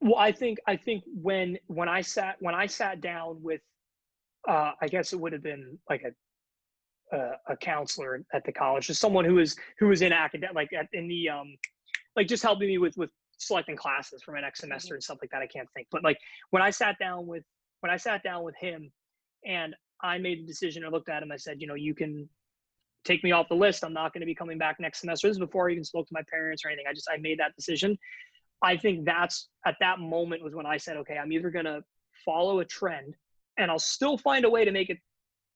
Well, I think I think when when I sat when I sat down with, uh, I guess it would have been like a uh, a counselor at the college, just someone who was who was in academic, like at, in the um, like just helping me with with selecting classes for my next semester mm-hmm. and stuff like that. I can't think, but like when I sat down with when I sat down with him, and I made the decision. I looked at him. I said, you know, you can take me off the list. I'm not going to be coming back next semester. This is before I even spoke to my parents or anything. I just I made that decision. I think that's at that moment was when I said, okay, I'm either going to follow a trend and I'll still find a way to make it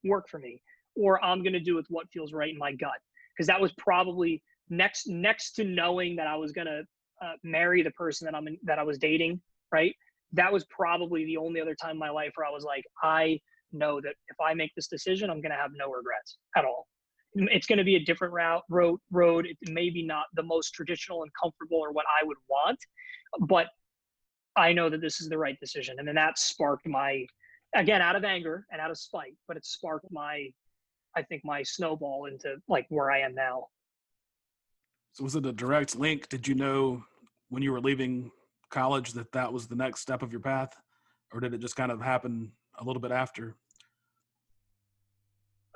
work for me, or I'm going to do with what feels right in my gut. Because that was probably next next to knowing that I was going to uh, marry the person that I'm in, that I was dating. Right. That was probably the only other time in my life where I was like, I know that if I make this decision, I'm going to have no regrets at all it's going to be a different route road road it may be not the most traditional and comfortable or what i would want but i know that this is the right decision and then that sparked my again out of anger and out of spite but it sparked my i think my snowball into like where i am now. So was it a direct link? Did you know when you were leaving college that that was the next step of your path? Or did it just kind of happen a little bit after?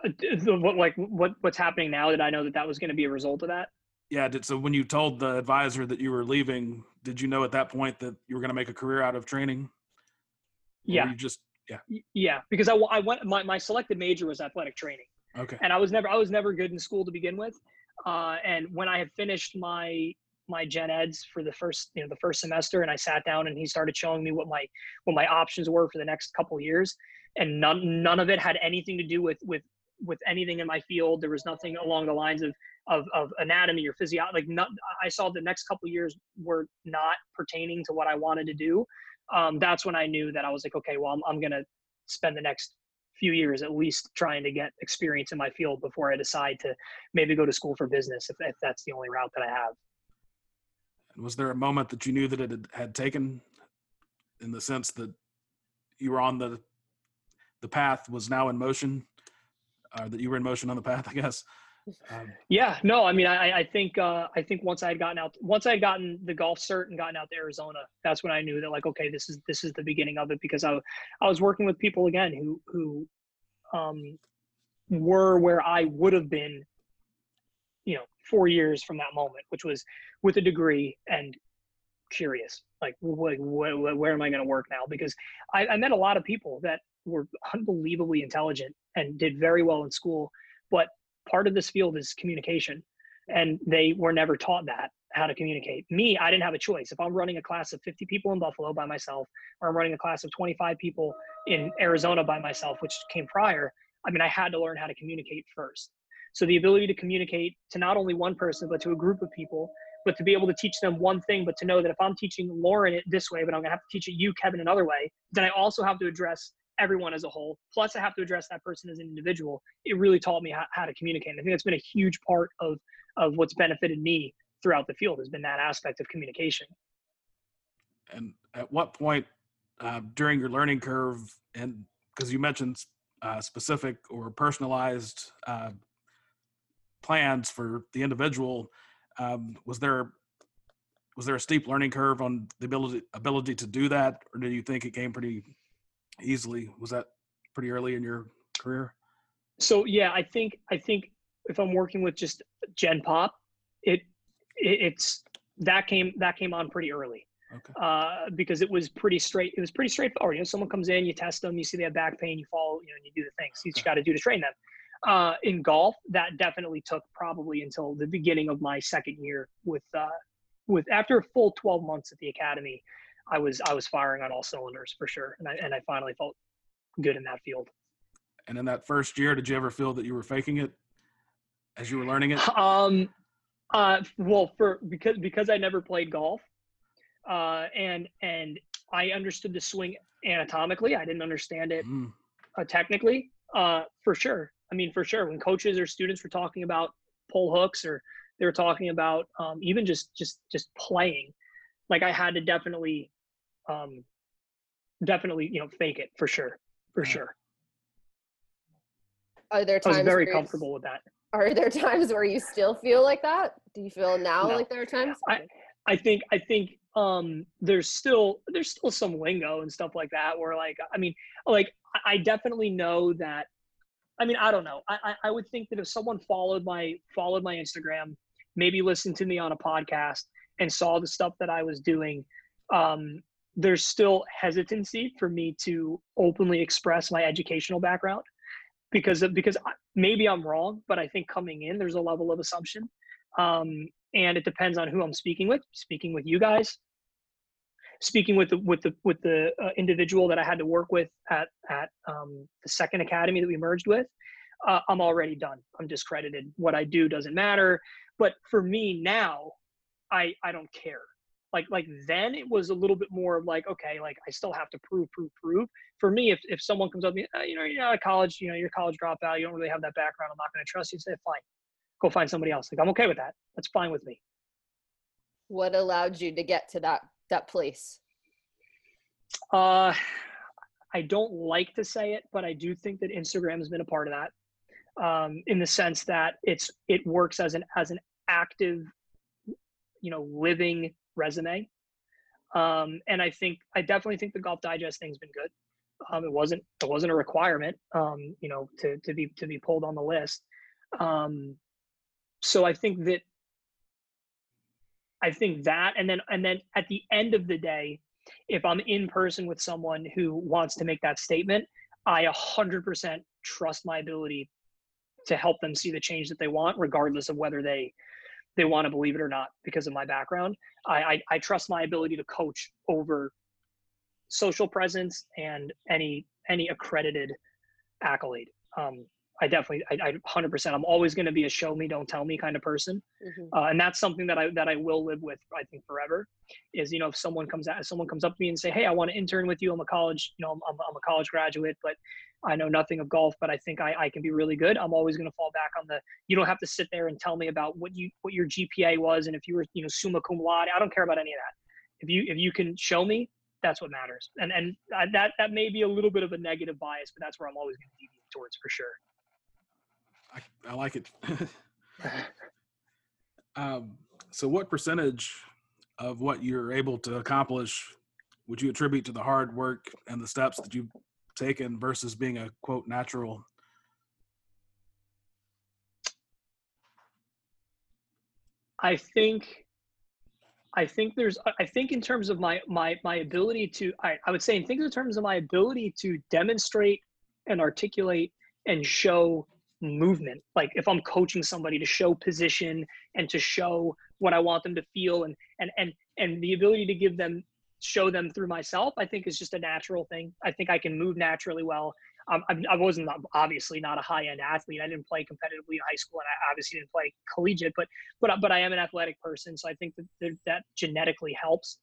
Uh, what like what what's happening now? Did i know that that was going to be a result of that? Yeah did, so when you told the advisor that you were leaving did you know at that point that you were going to make a career out of training? Yeah. you just yeah. Yeah because I, I went my, my selected major was athletic training okay and i was never i was never good in school to begin with uh, and when i had finished my my gen eds for the first you know the first semester and i sat down and he started showing me what my what my options were for the next couple years and none none of it had anything to do with with with anything in my field. There was nothing along the lines of of, of anatomy or physiology. Like not, I saw the next couple years were not pertaining to what I wanted to do. Um, that's when I knew that I was like, okay, well, I'm, I'm gonna spend the next few years at least trying to get experience in my field before I decide to maybe go to school for business if, if that's the only route that I have. Was there a moment that you knew that it had taken in the sense that you were on the the path was now in motion or that you were in motion on the path, I guess. Um, yeah, no, I mean, I, I think, uh, I think once I had gotten out, once I had gotten the golf cert and gotten out to Arizona, that's when I knew that like, okay, this is, this is the beginning of it because I, I was working with people again who, who, um, were where I would have been, you know, four years from that moment, which was with a degree and curious, like, what, where am I going to work now? Because I, I met a lot of people that were unbelievably intelligent and did very well in school. But part of this field is communication, and they were never taught that how to communicate. Me, I didn't have a choice. If I'm running a class of 50 people in Buffalo by myself, or I'm running a class of 25 people in Arizona by myself, which came prior, I mean, I had to learn how to communicate first. So the ability to communicate to not only one person, but to a group of people, but to be able to teach them one thing, but to know that if I'm teaching Lauren it this way, but I'm gonna have to teach it you, Kevin, another way, then I also have to address everyone as a whole. Plus, I have to address that person as an individual. It really taught me how, how to communicate. And I think that's been a huge part of of what's benefited me throughout the field has been that aspect of communication. And at what point uh, during your learning curve, and because you mentioned uh, specific or personalized uh, plans for the individual, um, was there was there a steep learning curve on the ability ability to do that, or do you think it came pretty easily. Was that pretty early in your career? So yeah, I think I think if I'm working with just Gen Pop, it, it it's that came that came on pretty early Okay. uh, because it was pretty straight. It was pretty straightforward. You know, someone comes in, you test them, you see they have back pain, you follow, you know, and you do the things you just got to do to train them. Uh, in golf, that definitely took probably until the beginning of my second year with uh, with after a full 12 months at the academy, I was I was firing on all cylinders for sure, and I and I finally felt good in that field. And in that first year, did you ever feel that you were faking it as you were learning it? Um, uh, well, for because because I never played golf, uh, and and I understood the swing anatomically. I didn't understand it Mm, uh, technically. Uh, for sure. I mean, for sure. When coaches or students were talking about pull hooks, or they were talking about um, even just just just playing, like I had to definitely, um, definitely you know fake it for sure, for sure. Are there times I was times very where you- comfortable with that. Are there times where you still feel like that? Do you feel now No. like there are times? I- I think I think um there's still there's still some lingo and stuff like that where like I mean like I- I definitely know that I mean I don't know I I- I would think that if someone followed my followed my Instagram maybe listened to me on a podcast and saw the stuff that I was doing um there's still hesitancy for me to openly express my educational background because because maybe I'm wrong but I think coming in there's a level of assumption um, and it depends on who I'm speaking with. Speaking with you guys, speaking with the with the with the uh, individual that I had to work with at at um, the second academy that we merged with, uh, I'm already done. I'm discredited. What I do doesn't matter. But for me now, I I don't care. Like like then it was a little bit more of like okay like I still have to prove prove prove. For me, if if someone comes up to me, uh, you know you're out of college, you know you're a college dropout, you don't really have that background, I'm not going to trust you. Say fine, go find somebody else. Like I'm okay with that. That's fine with me. What allowed you to get to that that place? Uh, I don't like to say it, but I do think that Instagram has been a part of that, um, in the sense that it's it works as an as an active, you know, living resume. Um, and I think I definitely think the Golf Digest thing's been good. Um, it wasn't it wasn't a requirement, um, you know, to to be to be pulled on the list. Um, so I think that I think that, and then and then at the end of the day, if I'm in person with someone who wants to make that statement, I 100% trust my ability to help them see the change that they want, regardless of whether they they want to believe it or not. Because of my background, I I, I trust my ability to coach over social presence and any any accredited accolade. Um, I definitely, I, I 100%. I'm always going to be a show me, don't tell me kind of person Mhm. uh, and that's something that I that I will live with. I think forever is you know if someone comes out, if someone comes up to me and say, hey, I want to intern with you. I'm a college, you know, I'm, I'm, I'm a college graduate, but I know nothing of golf, but I think I, I can be really good. I'm always going to fall back on the. You don't have to sit there and tell me about what you what your GPA was and if you were you know summa cum laude. I don't care about any of that. If you if you can show me, that's what matters. And and I, that that may be a little bit of a negative bias, but that's where I'm always going to deviate towards for sure. I, I like it. um, so, what percentage of what you're able to accomplish would you attribute to the hard work and the steps that you've taken versus being a quote natural? I think I think there's I think in terms of my my my ability to I, I would say in things in terms of my ability to demonstrate and articulate and show movement. Like if I'm coaching somebody to show position and to show what I want them to feel and and and and the ability to give them show them through myself, I think is just a natural thing. I think I can move naturally well. I, I wasn't obviously not a high end athlete. I didn't play competitively in high school, and I obviously didn't play collegiate. But but but I am an athletic person, so I think that that, genetically helps.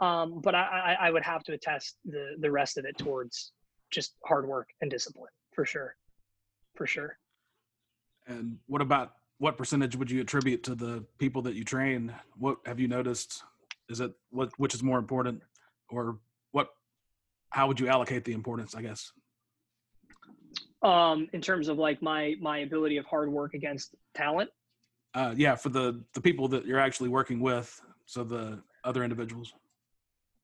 Um, but I I would have to attest the the rest of it towards just hard work and discipline for sure, for sure. And what about what percentage would you attribute to the people that you train? What have you noticed? Is it what which is more important, or what? How would you allocate the importance? I guess. Um, in terms of like my my ability of hard work against talent. Uh, yeah, for the the people that you're actually working with, so the other individuals.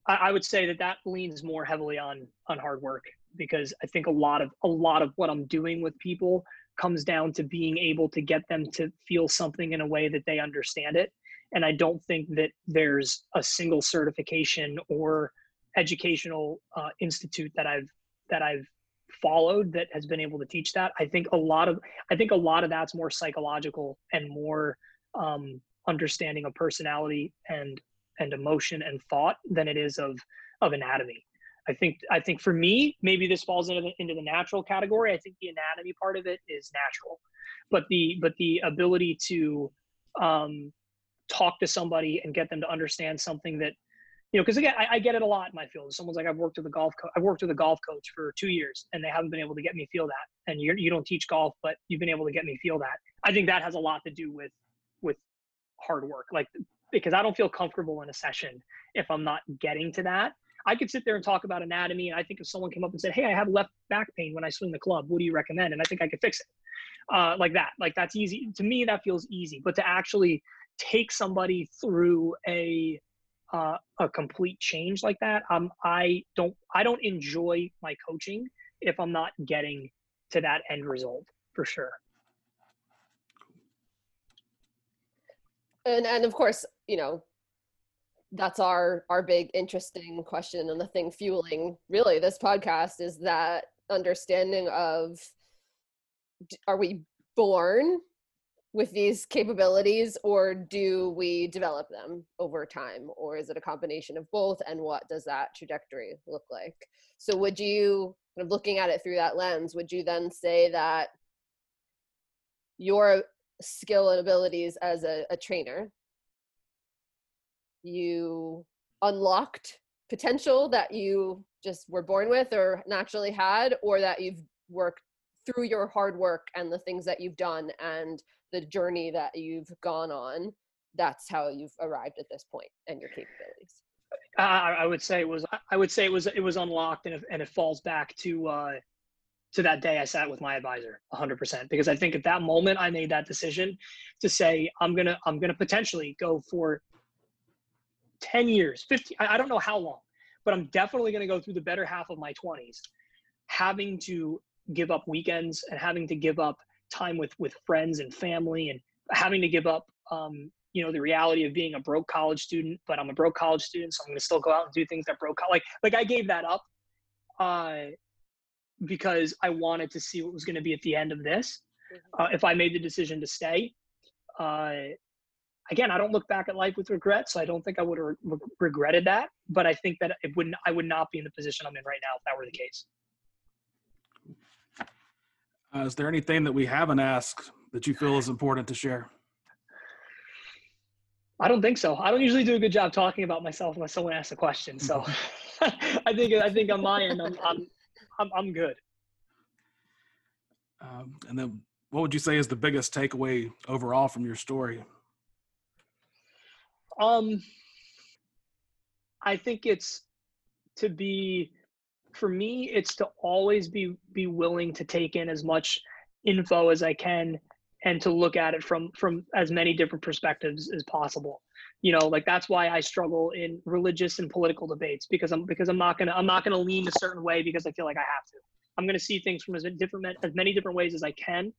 I, I would say that that leans more heavily on on hard work because I think a lot of a lot of what I'm doing with people comes down to being able to get them to feel something in a way that they understand it and I don't think that there's a single certification or educational uh, institute that I've that I've followed that has been able to teach that. I think a lot of I think a lot of that's more psychological and more um, understanding of personality and and emotion and thought than it is of of anatomy. I think I think for me, maybe this falls into the, into the natural category. I think the anatomy part of it is natural, but the but the ability to um, talk to somebody and get them to understand something that you know because again I, I, get it a lot in my field. Someone's like i've worked with a golf coach i've worked with a golf coach for two years and they haven't been able to get me feel that and you're, you don't teach golf but you've been able to get me feel that i think that has a lot to do with with hard work. Like because i don't feel comfortable in a session if i'm not getting to that i could sit there and talk about anatomy and i think if someone came up and said hey i have left back pain when i swing the club what do you recommend? And i think i could fix it uh, like that. Like that's easy. To me that feels easy. But to actually take somebody through a uh, a complete change like that um i don't i don't enjoy my coaching if i'm not getting to that end result for sure. And and of course you know that's our our big interesting question and the thing fueling really this podcast is that understanding of are we born with these capabilities or do we develop them over time? Or is it a combination of both and what does that trajectory look like? So would you kind of looking at it through that lens would you then say that your skill and abilities as a, a trainer you unlocked potential that you just were born with or naturally had or that you've worked through your hard work and the things that you've done and the journey that you've gone on that's how you've arrived at this point and your capabilities? I, I would say it was i would say it was it was unlocked and it, and it falls back to uh to that day i sat with my advisor 100% because i think at that moment i made that decision to say i'm gonna i'm gonna potentially go for 10 years 50 i don't know how long but i'm definitely gonna go through the better half of my 20s having to give up weekends and having to give up time with with friends and family and having to give up um, you know the reality of being a broke college student but i'm a broke college student so i'm going to still go out and do things that broke like like i gave that up uh, because i wanted to see what was going to be at the end of this mm-hmm. uh, if i made the decision to stay uh, again i don't look back at life with regret so i don't think i would have re- regretted that but i think that it wouldn't i would not be in the position i'm in right now if that were the case uh, is there anything that we haven't asked that you feel is important to share? I don't think so. I don't usually do a good job talking about myself unless someone asks a question. So I think I think on my end, I'm I'm I'm, I'm good. Um, and then, what would you say is the biggest takeaway overall from your story? Um, I think it's to be for me it's to always be be willing to take in as much info as i can and to look at it from from as many different perspectives as possible. You know like that's why i struggle in religious and political debates because i'm because i'm not gonna i'm not gonna lean a certain way because i feel like i have to. I'm gonna see things from as different as many different ways as i can.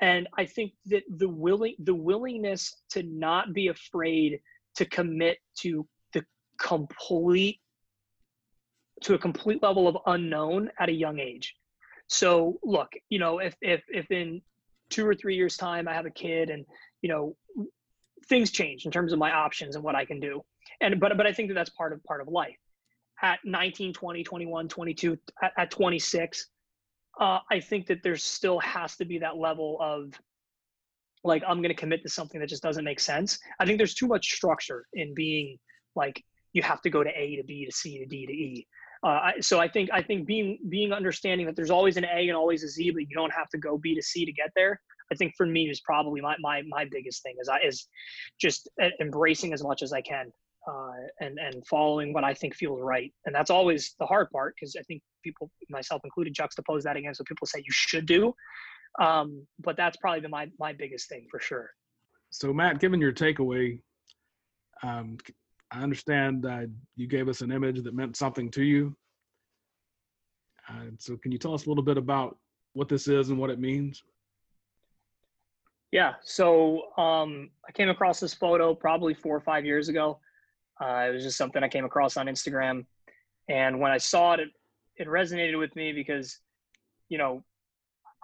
And i think that the willing the willingness to not be afraid to commit to the complete to a complete level of unknown at a young age. So look, you know, if if if in two or three years time I have a kid and you know things change in terms of my options and what I can do. And but but I think that that's part of part of life. At 19, 20, 21, 22, at, at 26, uh, I think that there still has to be that level of like I'm going to commit to something that just doesn't make sense. I think there's too much structure in being like you have to go to A to B to C to D to E. Uh, so I think I think being being understanding that there's always an A and always a Z, but you don't have to go B to C to get there. I think for me is probably my my my biggest thing is I is just embracing as much as I can uh, and and following what I think feels right, and that's always the hard part because I think people, myself included, juxtapose that against what people say you should do. Um, but that's probably been my my biggest thing for sure. So Matt, given your takeaway, um, I understand uh, you gave us an image that meant something to you. Uh, so, can you tell us a little bit about what this is and what it means? Yeah. So um, I came across this photo probably four or five years ago. Uh, it was just something I came across on Instagram, and when I saw it, it, it resonated with me because, you know,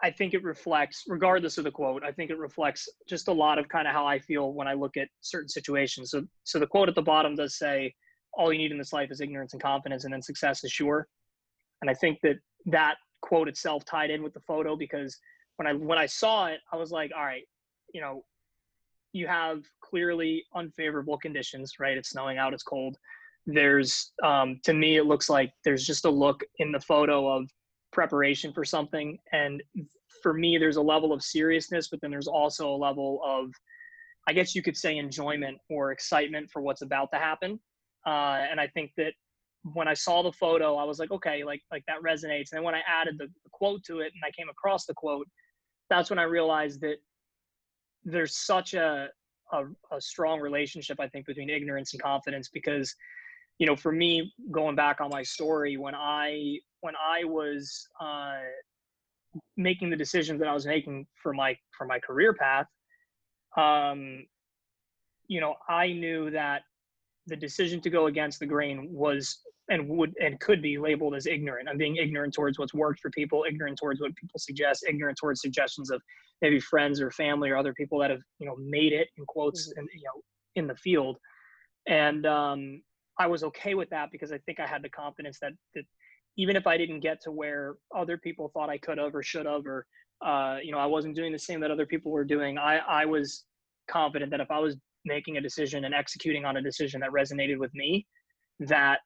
I think it reflects, regardless of the quote, I think it reflects just a lot of kind of how I feel when I look at certain situations. So, so the quote at the bottom does say, "All you need in this life is ignorance and confidence, and then success is sure." And I think that that quote itself tied in with the photo because when I when I saw it, I was like, "All right, you know, you have clearly unfavorable conditions, right? It's snowing out, it's cold. There's, um, to me, it looks like there's just a look in the photo of preparation for something. And for me, there's a level of seriousness, but then there's also a level of, I guess you could say, enjoyment or excitement for what's about to happen. Uh, and I think that when I saw the photo, I was like, okay, like like that resonates. And then when I added the, the quote to it and I came across the quote, that's when I realized that there's such a, a, a strong relationship I think between ignorance and confidence because you know for me going back on my story when I when I was uh, making the decisions that I was making for my for my career path um, you know I knew that the decision to go against the grain was and would and could be labeled as ignorant. I'm being ignorant towards what's worked for people, ignorant towards what people suggest, ignorant towards suggestions of maybe friends or family or other people that have you know made it in quotes and you know in the field. And um, I was okay with that because I think I had the confidence that that even if I didn't get to where other people thought I could have or should have or uh, you know I wasn't doing the same that other people were doing, I I was confident that if I was making a decision and executing on a decision that resonated with me, that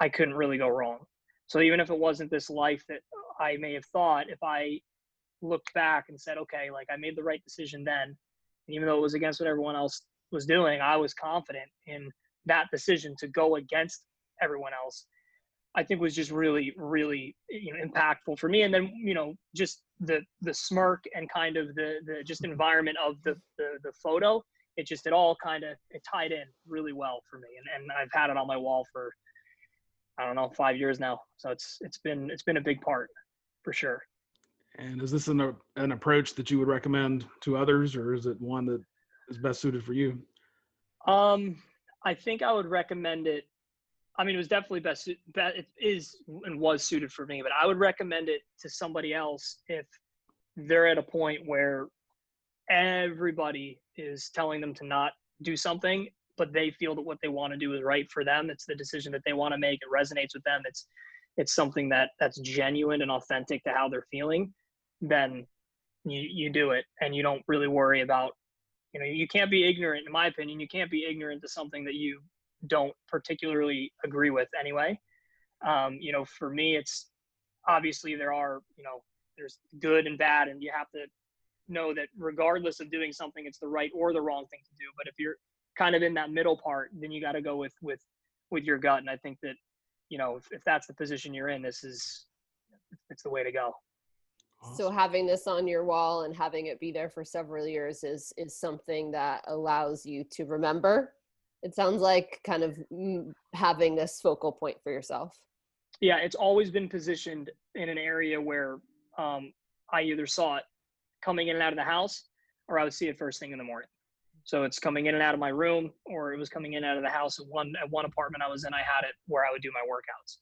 I couldn't really go wrong. So even if it wasn't this life that I may have thought, if I looked back and said, okay, like I made the right decision then, even though it was against what everyone else was doing, I was confident in that decision to go against everyone else. I think was just really, really you know impactful for me. And then you know just the the smirk and kind of the the just environment of the the, the photo. It just it all kind of it tied in really well for me. And and I've had it on my wall for I don't know, five years now. So it's it's been it's been a big part for sure. And is this an an approach that you would recommend to others, or is it one that is best suited for you? Um, I think I would recommend it. I mean, it was definitely best. It is and was suited for me, but I would recommend it to somebody else if they're at a point where everybody is telling them to not do something but they feel that what they want to do is right for them. It's the decision that they want to make. It resonates with them. It's it's something that that's genuine and authentic to how they're feeling. Then you you do it, and you don't really worry about. You know, you can't be ignorant. In my opinion, you can't be ignorant to something that you don't particularly agree with anyway. Um, you know, for me, it's obviously there are you know there's good and bad, and you have to know that regardless of doing something, it's the right or the wrong thing to do. But if you're kind of in that middle part, then you got to go with with with your gut. And I think that you know if, if that's the position you're in, this is it's the way to go. So having this on your wall and having it be there for several years is is something that allows you to remember. It sounds like kind of having this focal point for yourself. Yeah, it's always been positioned in an area where um, I either saw it coming in and out of the house, or I would see it first thing in the morning. So it's coming in and out of my room, or it was coming in and out of the house. At one at one apartment I was in, I had it where I would do my workouts.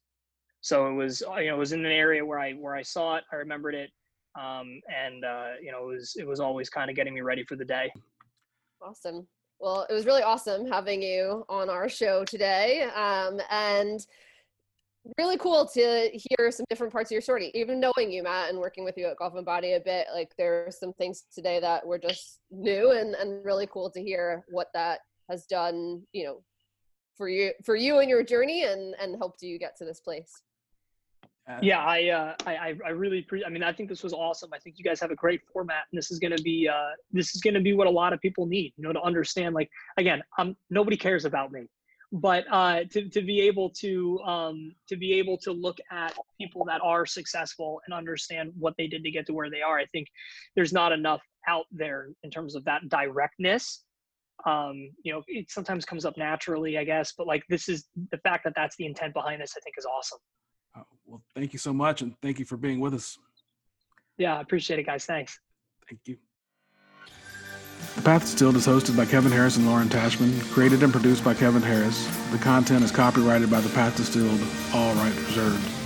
So it was you know it was in an area where I where I saw it. I remembered it, um, and uh, you know it was it was always kind of getting me ready for the day. Awesome. Well, it was really awesome having you on our show today, um, and really cool to hear some different parts of your story even knowing you matt and working with you at golf and body a bit like there are some things today that were just new and, and really cool to hear what that has done you know for you for you and your journey and and helped you get to this place yeah. I uh i i really pre- i mean i think this was awesome. I think you guys have a great format and this is going to be uh this is going to be what a lot of people need you know to understand like again i'm nobody cares about me but uh, to, to be able to um, to be able to look at people that are successful and understand what they did to get to where they are i think there's not enough out there in terms of that directness. Um, you know it sometimes comes up naturally i guess but like this is the fact that that's the intent behind this i think is awesome well thank you so much and thank you for being with us yeah i appreciate it guys thanks thank you The Path Distilled is hosted by Kevin Harris and Lauren Tashman, created and produced by Kevin Harris. The content is copyrighted by The Path Distilled, all rights reserved.